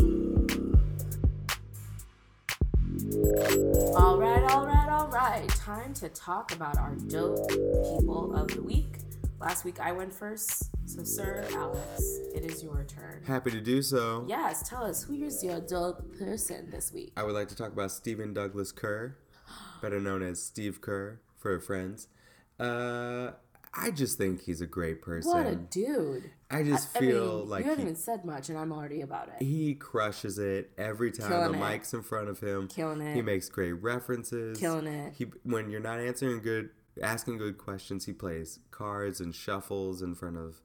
All right, all right, all right. Time to talk about our dope people of the week. Last week I went first, so Sir Alex, it is your turn. happy to do so Yes, tell us who is your adult person this week. I would like to talk about Stephen Douglas Kerr, better known as Steve Kerr for friends. Uh, I just think he's a great person. What a dude! I just I feel mean, like you haven't he, even said much, and I'm already about it. he crushes it every time Killing the it. mic's in front of him. Killing it. He makes great references. Killing it. He when you're not answering good, asking good questions, he plays cards and shuffles in front of.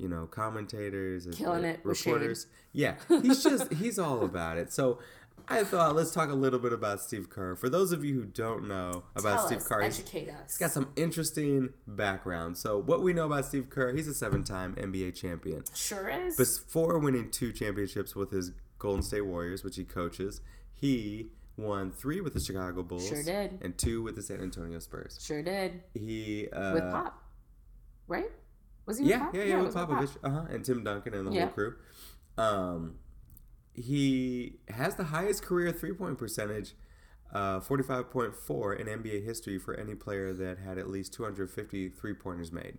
You know, commentators and Killing it reporters. Yeah, he's just he's all about it. So I thought let's talk a little bit about Steve Kerr. For those of you who don't know about Tell Steve us, Kerr, he's- educate us. He's got some interesting background. So, what we know about Steve Kerr, he's a seven time NBA champion. sure is. Before winning two championships with his Golden State Warriors, which he coaches, he won three with the Chicago Bulls. Sure did. And two with the San Antonio Spurs. sure did He. Uh, with Pop, right? Was he with Yeah, Pop? yeah, it yeah, with Popovich. Uh huh. And Tim Duncan and the Yeah. whole crew. Um, he has the highest career three point percentage. Uh, 45.4 in NBA history for any player that had at least 250 three pointers made.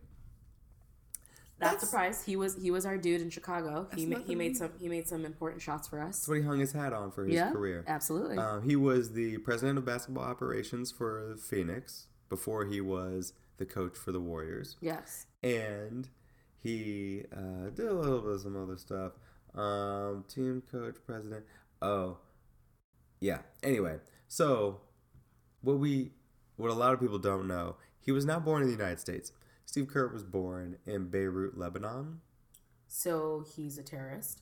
Not That's- surprised. He was he was our dude in Chicago. He ma- he made some he made some important shots for us. That's what he hung his hat on for his yeah, career. absolutely. Uh, he was the president of basketball operations for Phoenix before he was the coach for the Warriors. yes. And he uh, did a little bit of some other stuff. Um, team coach, president. Oh, yeah. Anyway, so what we, what a lot of people don't know, he was not born in the United States. Steve Kerr was born in Beirut, Lebanon. So he's a terrorist.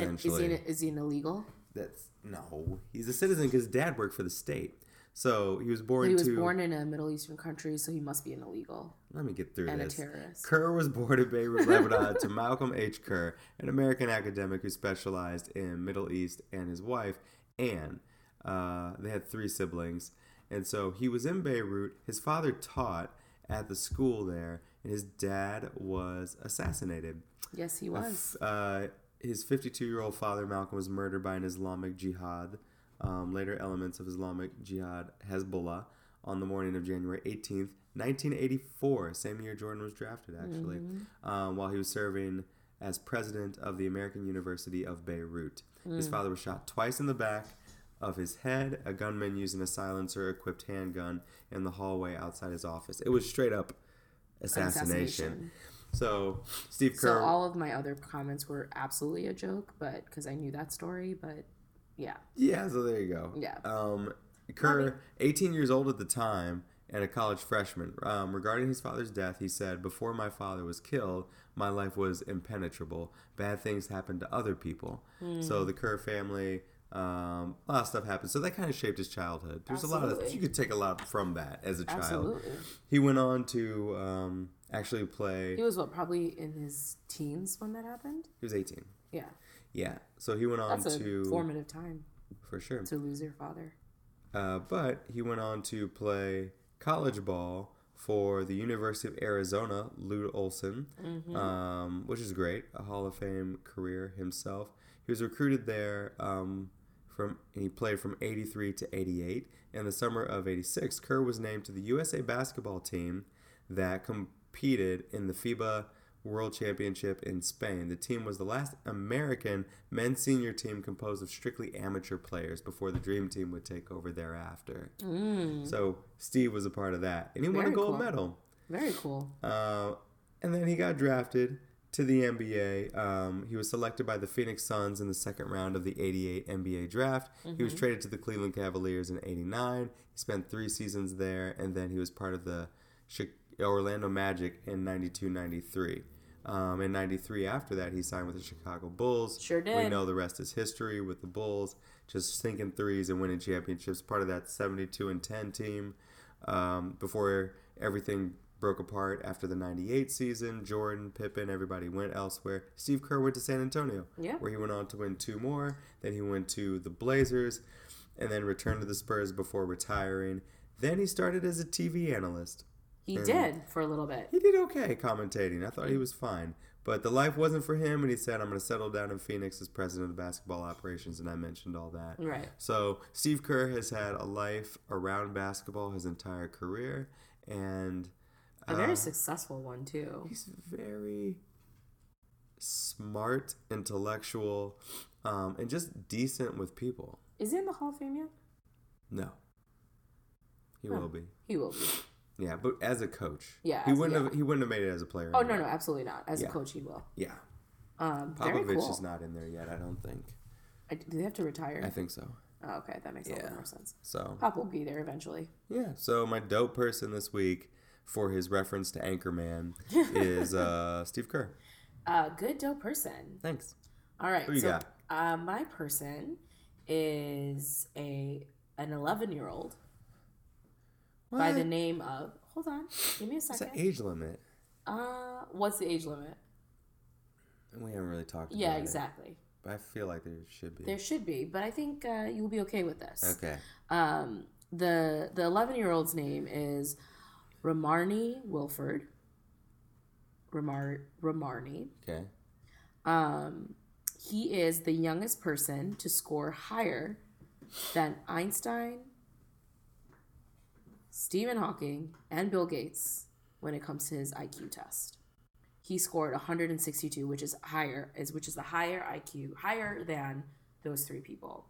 And is he an, is he an illegal? That's no. He's a citizen because his dad worked for the state. So he was born He was to. born in a Middle Eastern country, so he must be an illegal let me get through and this. a terrorist. Kerr was born in Beirut, Lebanon, to Malcolm H. Kerr, an American academic who specialized in Middle East, and his wife Anne. Uh, they had three siblings, and so he was in Beirut. His father taught at the school there, and his dad was assassinated. Yes, he was. Uh, his 52 year old father, Malcolm, was murdered by an Islamic Jihad, um, later elements of Islamic Jihad, Hezbollah, on the morning of January 18th, 1984, same year Jordan was drafted, actually, um, while he was serving as president of the American University of Beirut. His father was shot twice in the back of his head, a gunman using a silencer equipped handgun in the hallway outside his office. It was straight up assassination. Assassination. So, Steve Kerr. So all of my other comments were absolutely a joke, but because I knew that story. But yeah, Yeah, so there you go. Yeah. Um, Kerr, 18 years old at the time and a college freshman. Um, regarding his father's death, he said, Before my father was killed, my life was impenetrable. Bad things happened to other people. So the Kerr family Um, a lot of stuff happened, so that kind of shaped his childhood. There's a lot of you could take a lot from that as a child. Absolutely. He went on to um, actually play. He was what probably in his teens when that happened. He was 18. Yeah, Yeah, so he went on that's a to formative time for sure. to lose your father. Uh, but he went on to play college ball for the University of Arizona, Lute Olson, um, which is great. A Hall of Fame career himself. He was recruited there um, from, and he played from 83 to 88. In the summer of 86, Kerr was named to the USA basketball team that competed in the FIBA World Championship in Spain. The team was the last American men's senior team composed of strictly amateur players before the Dream Team would take over thereafter. So Steve was a part of that, and he won a gold cool. medal. Very cool. Uh, and then he got drafted to the NBA. Um, he was selected by the Phoenix Suns in the second round of the 88 NBA draft. He was traded to the Cleveland Cavaliers in 89. He spent three seasons there, and then he was part of the Orlando Magic in 92 93. Um, in 93, after that, he signed with the Chicago Bulls. Sure did. We know the rest is history with the Bulls, just sinking threes and winning championships. Part of that 72 and 10 team. Um, before everything broke apart after the 98 season, Jordan, Pippen, everybody went elsewhere. Steve Kerr went to San Antonio, Yeah. where he went on to win two more. Then he went to the Blazers and then returned to the Spurs before retiring. Then he started as a TV analyst. He And- did for a little bit. He did okay commentating. I thought he was fine. But the life wasn't for him, and he said, I'm going to settle down in Phoenix as president of basketball operations, and I mentioned all that. Right. So Steve Kerr has had a life around basketball his entire career, and A very uh, successful one too. he's very smart, intellectual, um, and just decent with people. Is he in the Hall of Fame yet? No, he Huh. will be. He will be. Yeah, but as a coach, Yeah, he as- wouldn't yeah. have. He wouldn't have made it as a player. Oh no, no, absolutely not. As Yeah. a coach, he will. Yeah, Um, Popovich cool. is not in there yet. I don't think. I, do they have to retire? I think so. oh, okay, that makes a Yeah. little more sense. So Pop will be there eventually. yeah. So my dope person this week for his reference to Anchorman is uh, Steve Kerr. Uh, good dope person. Thanks. All right. Who you so, got? Uh, my person is a an 11 year old by the name of. Hold on, give me a It's an second. age limit. Uh, what's the age limit? We haven't really talked about Yeah, it, exactly. but I feel like there should be. There should be, but I think uh, you'll be okay with this. okay. Um, the the 11 year old's name is Ramarni Wilfred. Ramar Ramarni. Okay. Um, he is the youngest person to score higher than Einstein, Stephen Hawking, and Bill Gates when it comes to his IQ test. He scored 162, which is higher, is which is the higher IQ, higher than those three people.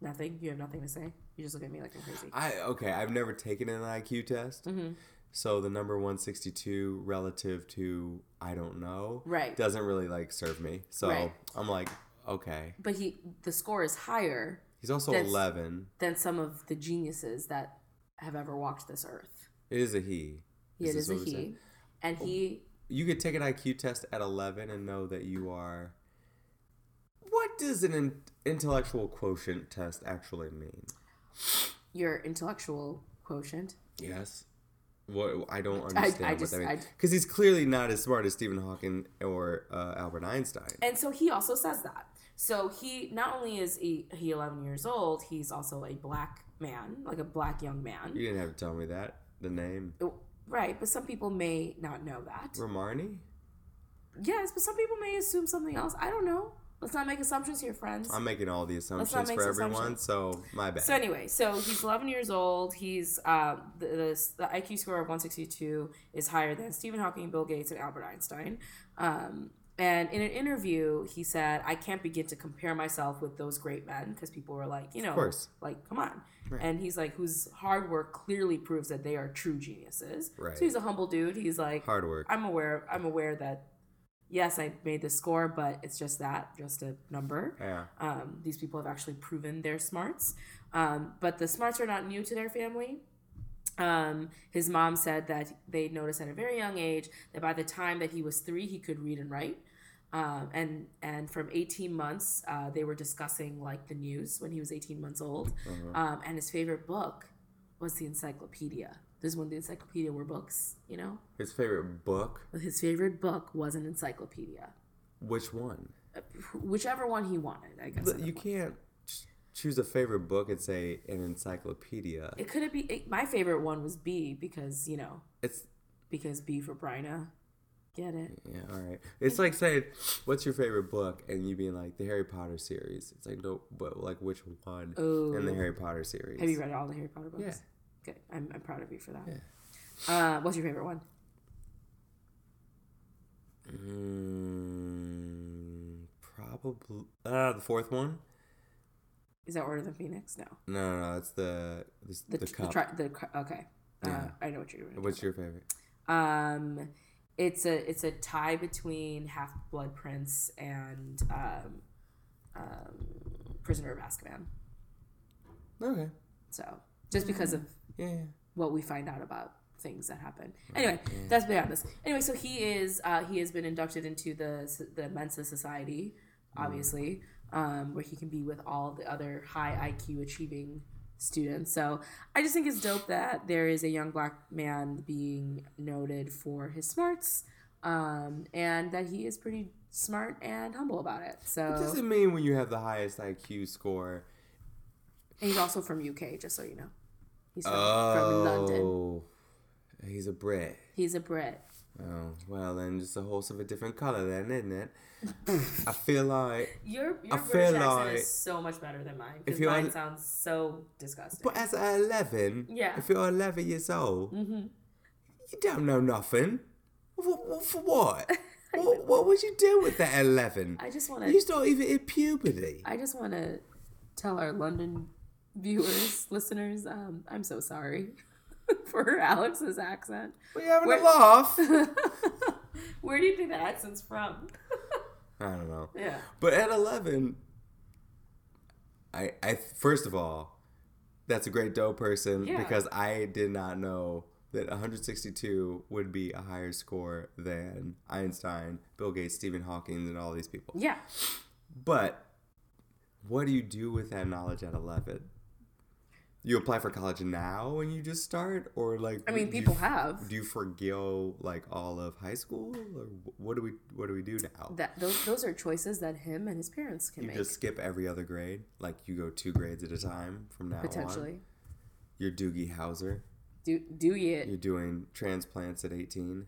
Nothing. You have nothing to say. You just look at me like I'm crazy. I okay. I've never taken an IQ test, Mhm. so the number one sixty two relative to I don't know Right. doesn't really like serve me. So Right. I'm like, okay. But he, the score is higher He's also That's- eleven. than some of the geniuses that have ever walked this earth. It is a he. It this is a we're saying? he, and he. You could take an IQ test at 11 and know that you are. What does an in- intellectual quotient test actually mean? Your intellectual quotient. Yes. What I don't understand I what just- that means because he's clearly not as smart as Stephen Hawking or uh, Albert Einstein. And so he also says that. So he not only is he, he 11 years old, he's also a black man, like a black young man. You didn't have to tell me that. The name Right, but some people may not know that. Ramarni. Yes, but some people may assume something else. I don't know. Let's not make assumptions here, friends. I'm making all the assumptions for everyone, so my bad. So anyway, so he's 11 years old. He's um, the, the the IQ score of 162 is higher than Stephen Hawking, Bill Gates, and Albert Einstein. Um, and in an interview, he said, "I can't begin to compare myself with those great men because people were like, you know, course. like come on." Right. And he's like, whose hard work clearly proves that they are true geniuses. Right. So he's a humble dude. He's like, Hard work. I'm aware. I'm aware that yes, I made the score, but it's just that, just a number. yeah. Um, these people have actually proven their smarts. Um, but the smarts are not new to their family. Um, his mom said that they noticed at a very young age that by the time that he was three, he could read and write. Um, and and from 18 months, uh, they were discussing like the news when he was 18 months old. Uh-huh. Um, and his favorite book was the encyclopedia. This is when the encyclopedia were books, you know. His favorite book. His favorite book was an encyclopedia, Which one? whichever one he wanted. I guess. But you can't choose a favorite book and say an encyclopedia. It could be it, my favorite one was B because you know It's because B for Bryna. Get it? yeah, all right. It's like saying, "What's your favorite book?" and you being like the Harry Potter series. It's like no, but like which one in the Harry Potter series? Have you read all the Harry Potter books? Yeah. Good. I'm, I'm proud of you for that. Yeah. Uh, what's your favorite one? Mm, probably uh, the fourth one. Is that Order of the Phoenix? No. No, no, no. It's the the, The the, the, tri- the okay. Uh, Yeah. I know what you're doing. What's your favorite? Um, it's a it's a tie between Half Blood Prince and um, um, Prisoner of Azkaban. Okay. So just because of Yeah. yeah. what we find out about things that happen. Anyway, that's beyond this. Anyway, so he is uh, he has been inducted into the the Mensa Society, obviously, um, where he can be with all the other high IQ achieving students. So I just think it's dope that there is a young black man being noted for his smarts, um, and that he is pretty smart and humble about it. So what does it mean when you have the highest IQ score? and he's also from UK, just so you know. He's from, from London. Oh, he's a Brit. He's a Brit. Oh, well, then just a horse of a different color, then, isn't it? I feel like, Your your I British accent like- is so much better than mine If mine on- sounds so disgusting. but as at 11, Yeah. if you're 11 years old, mm-hmm. you don't know nothing. What, what, for what? what? What would you do with that 11? I just want to. You still even in puberty. I just want to tell our London viewers, listeners, um, I'm so sorry for Alex's accent. We having Where- a laugh. Where do you think that accent's from? I don't know. yeah. But at 11, I, I first of all, that's a great dough person Yeah. because I did not know that 162 would be a higher score than Einstein, Bill Gates, Stephen Hawking, and all these people. Yeah. But what do you do with that knowledge at 11? You apply for college now and you just start, or like I mean, do you- people have Do you forgo like all of high school, or what do we what do we do now? that. Those those are choices that him and his parents can You make just skip every other grade. Like you go two grades at a time from now on. potentially. You're Doogie Howser. Do do you? You're doing transplants at 18.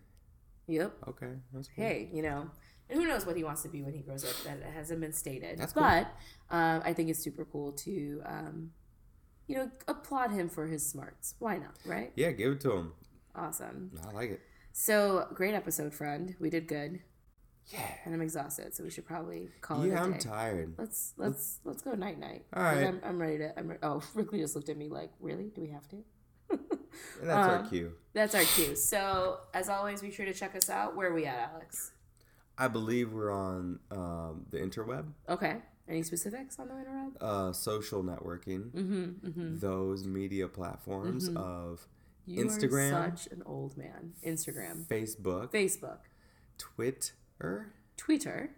Yep. Okay, that's cool. hey, you know, and who knows what he wants to be when he grows up? That hasn't been stated. That's cool. but um, I think it's super cool to, um, you know, applaud him for his smarts. Why not? Right? Yeah, give it to him. Awesome. I like it. So great episode, friend. We did good, Yeah. and I'm exhausted, so we should probably call it Yeah, I'm tired. Let's let's let's go night night. All right. I'm, I'm ready to. I'm re- oh, Ripley just looked at me like, really? Do we have to? And that's our Um, cue. That's our cue. So as always, be sure to check us out. Where are we at, Alex? I believe we're on um, the interweb, Okay. Any specifics on the interweb? uh, social networking, Mm-hmm. mm-hmm. those media platforms Mhm. of You Instagram. such an old man. Instagram, Facebook, Facebook, Twitter, Twitter.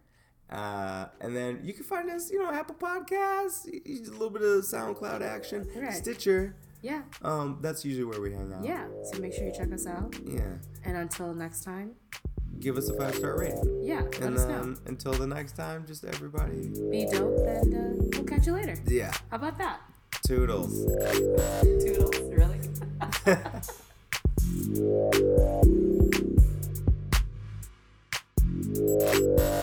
Uh, and then you can find us, you know, Apple Podcasts, a little bit of SoundCloud action, Right. Stitcher. Yeah. Um, that's usually where we hang out. Yeah. So make sure you check us out. Yeah. And until next time. Give us a five star rating. Yeah. Let and us know. Um, until the next time, just everybody. Be dope, and uh, we'll catch you later. Yeah. How about that? Toodles. Toodles, really?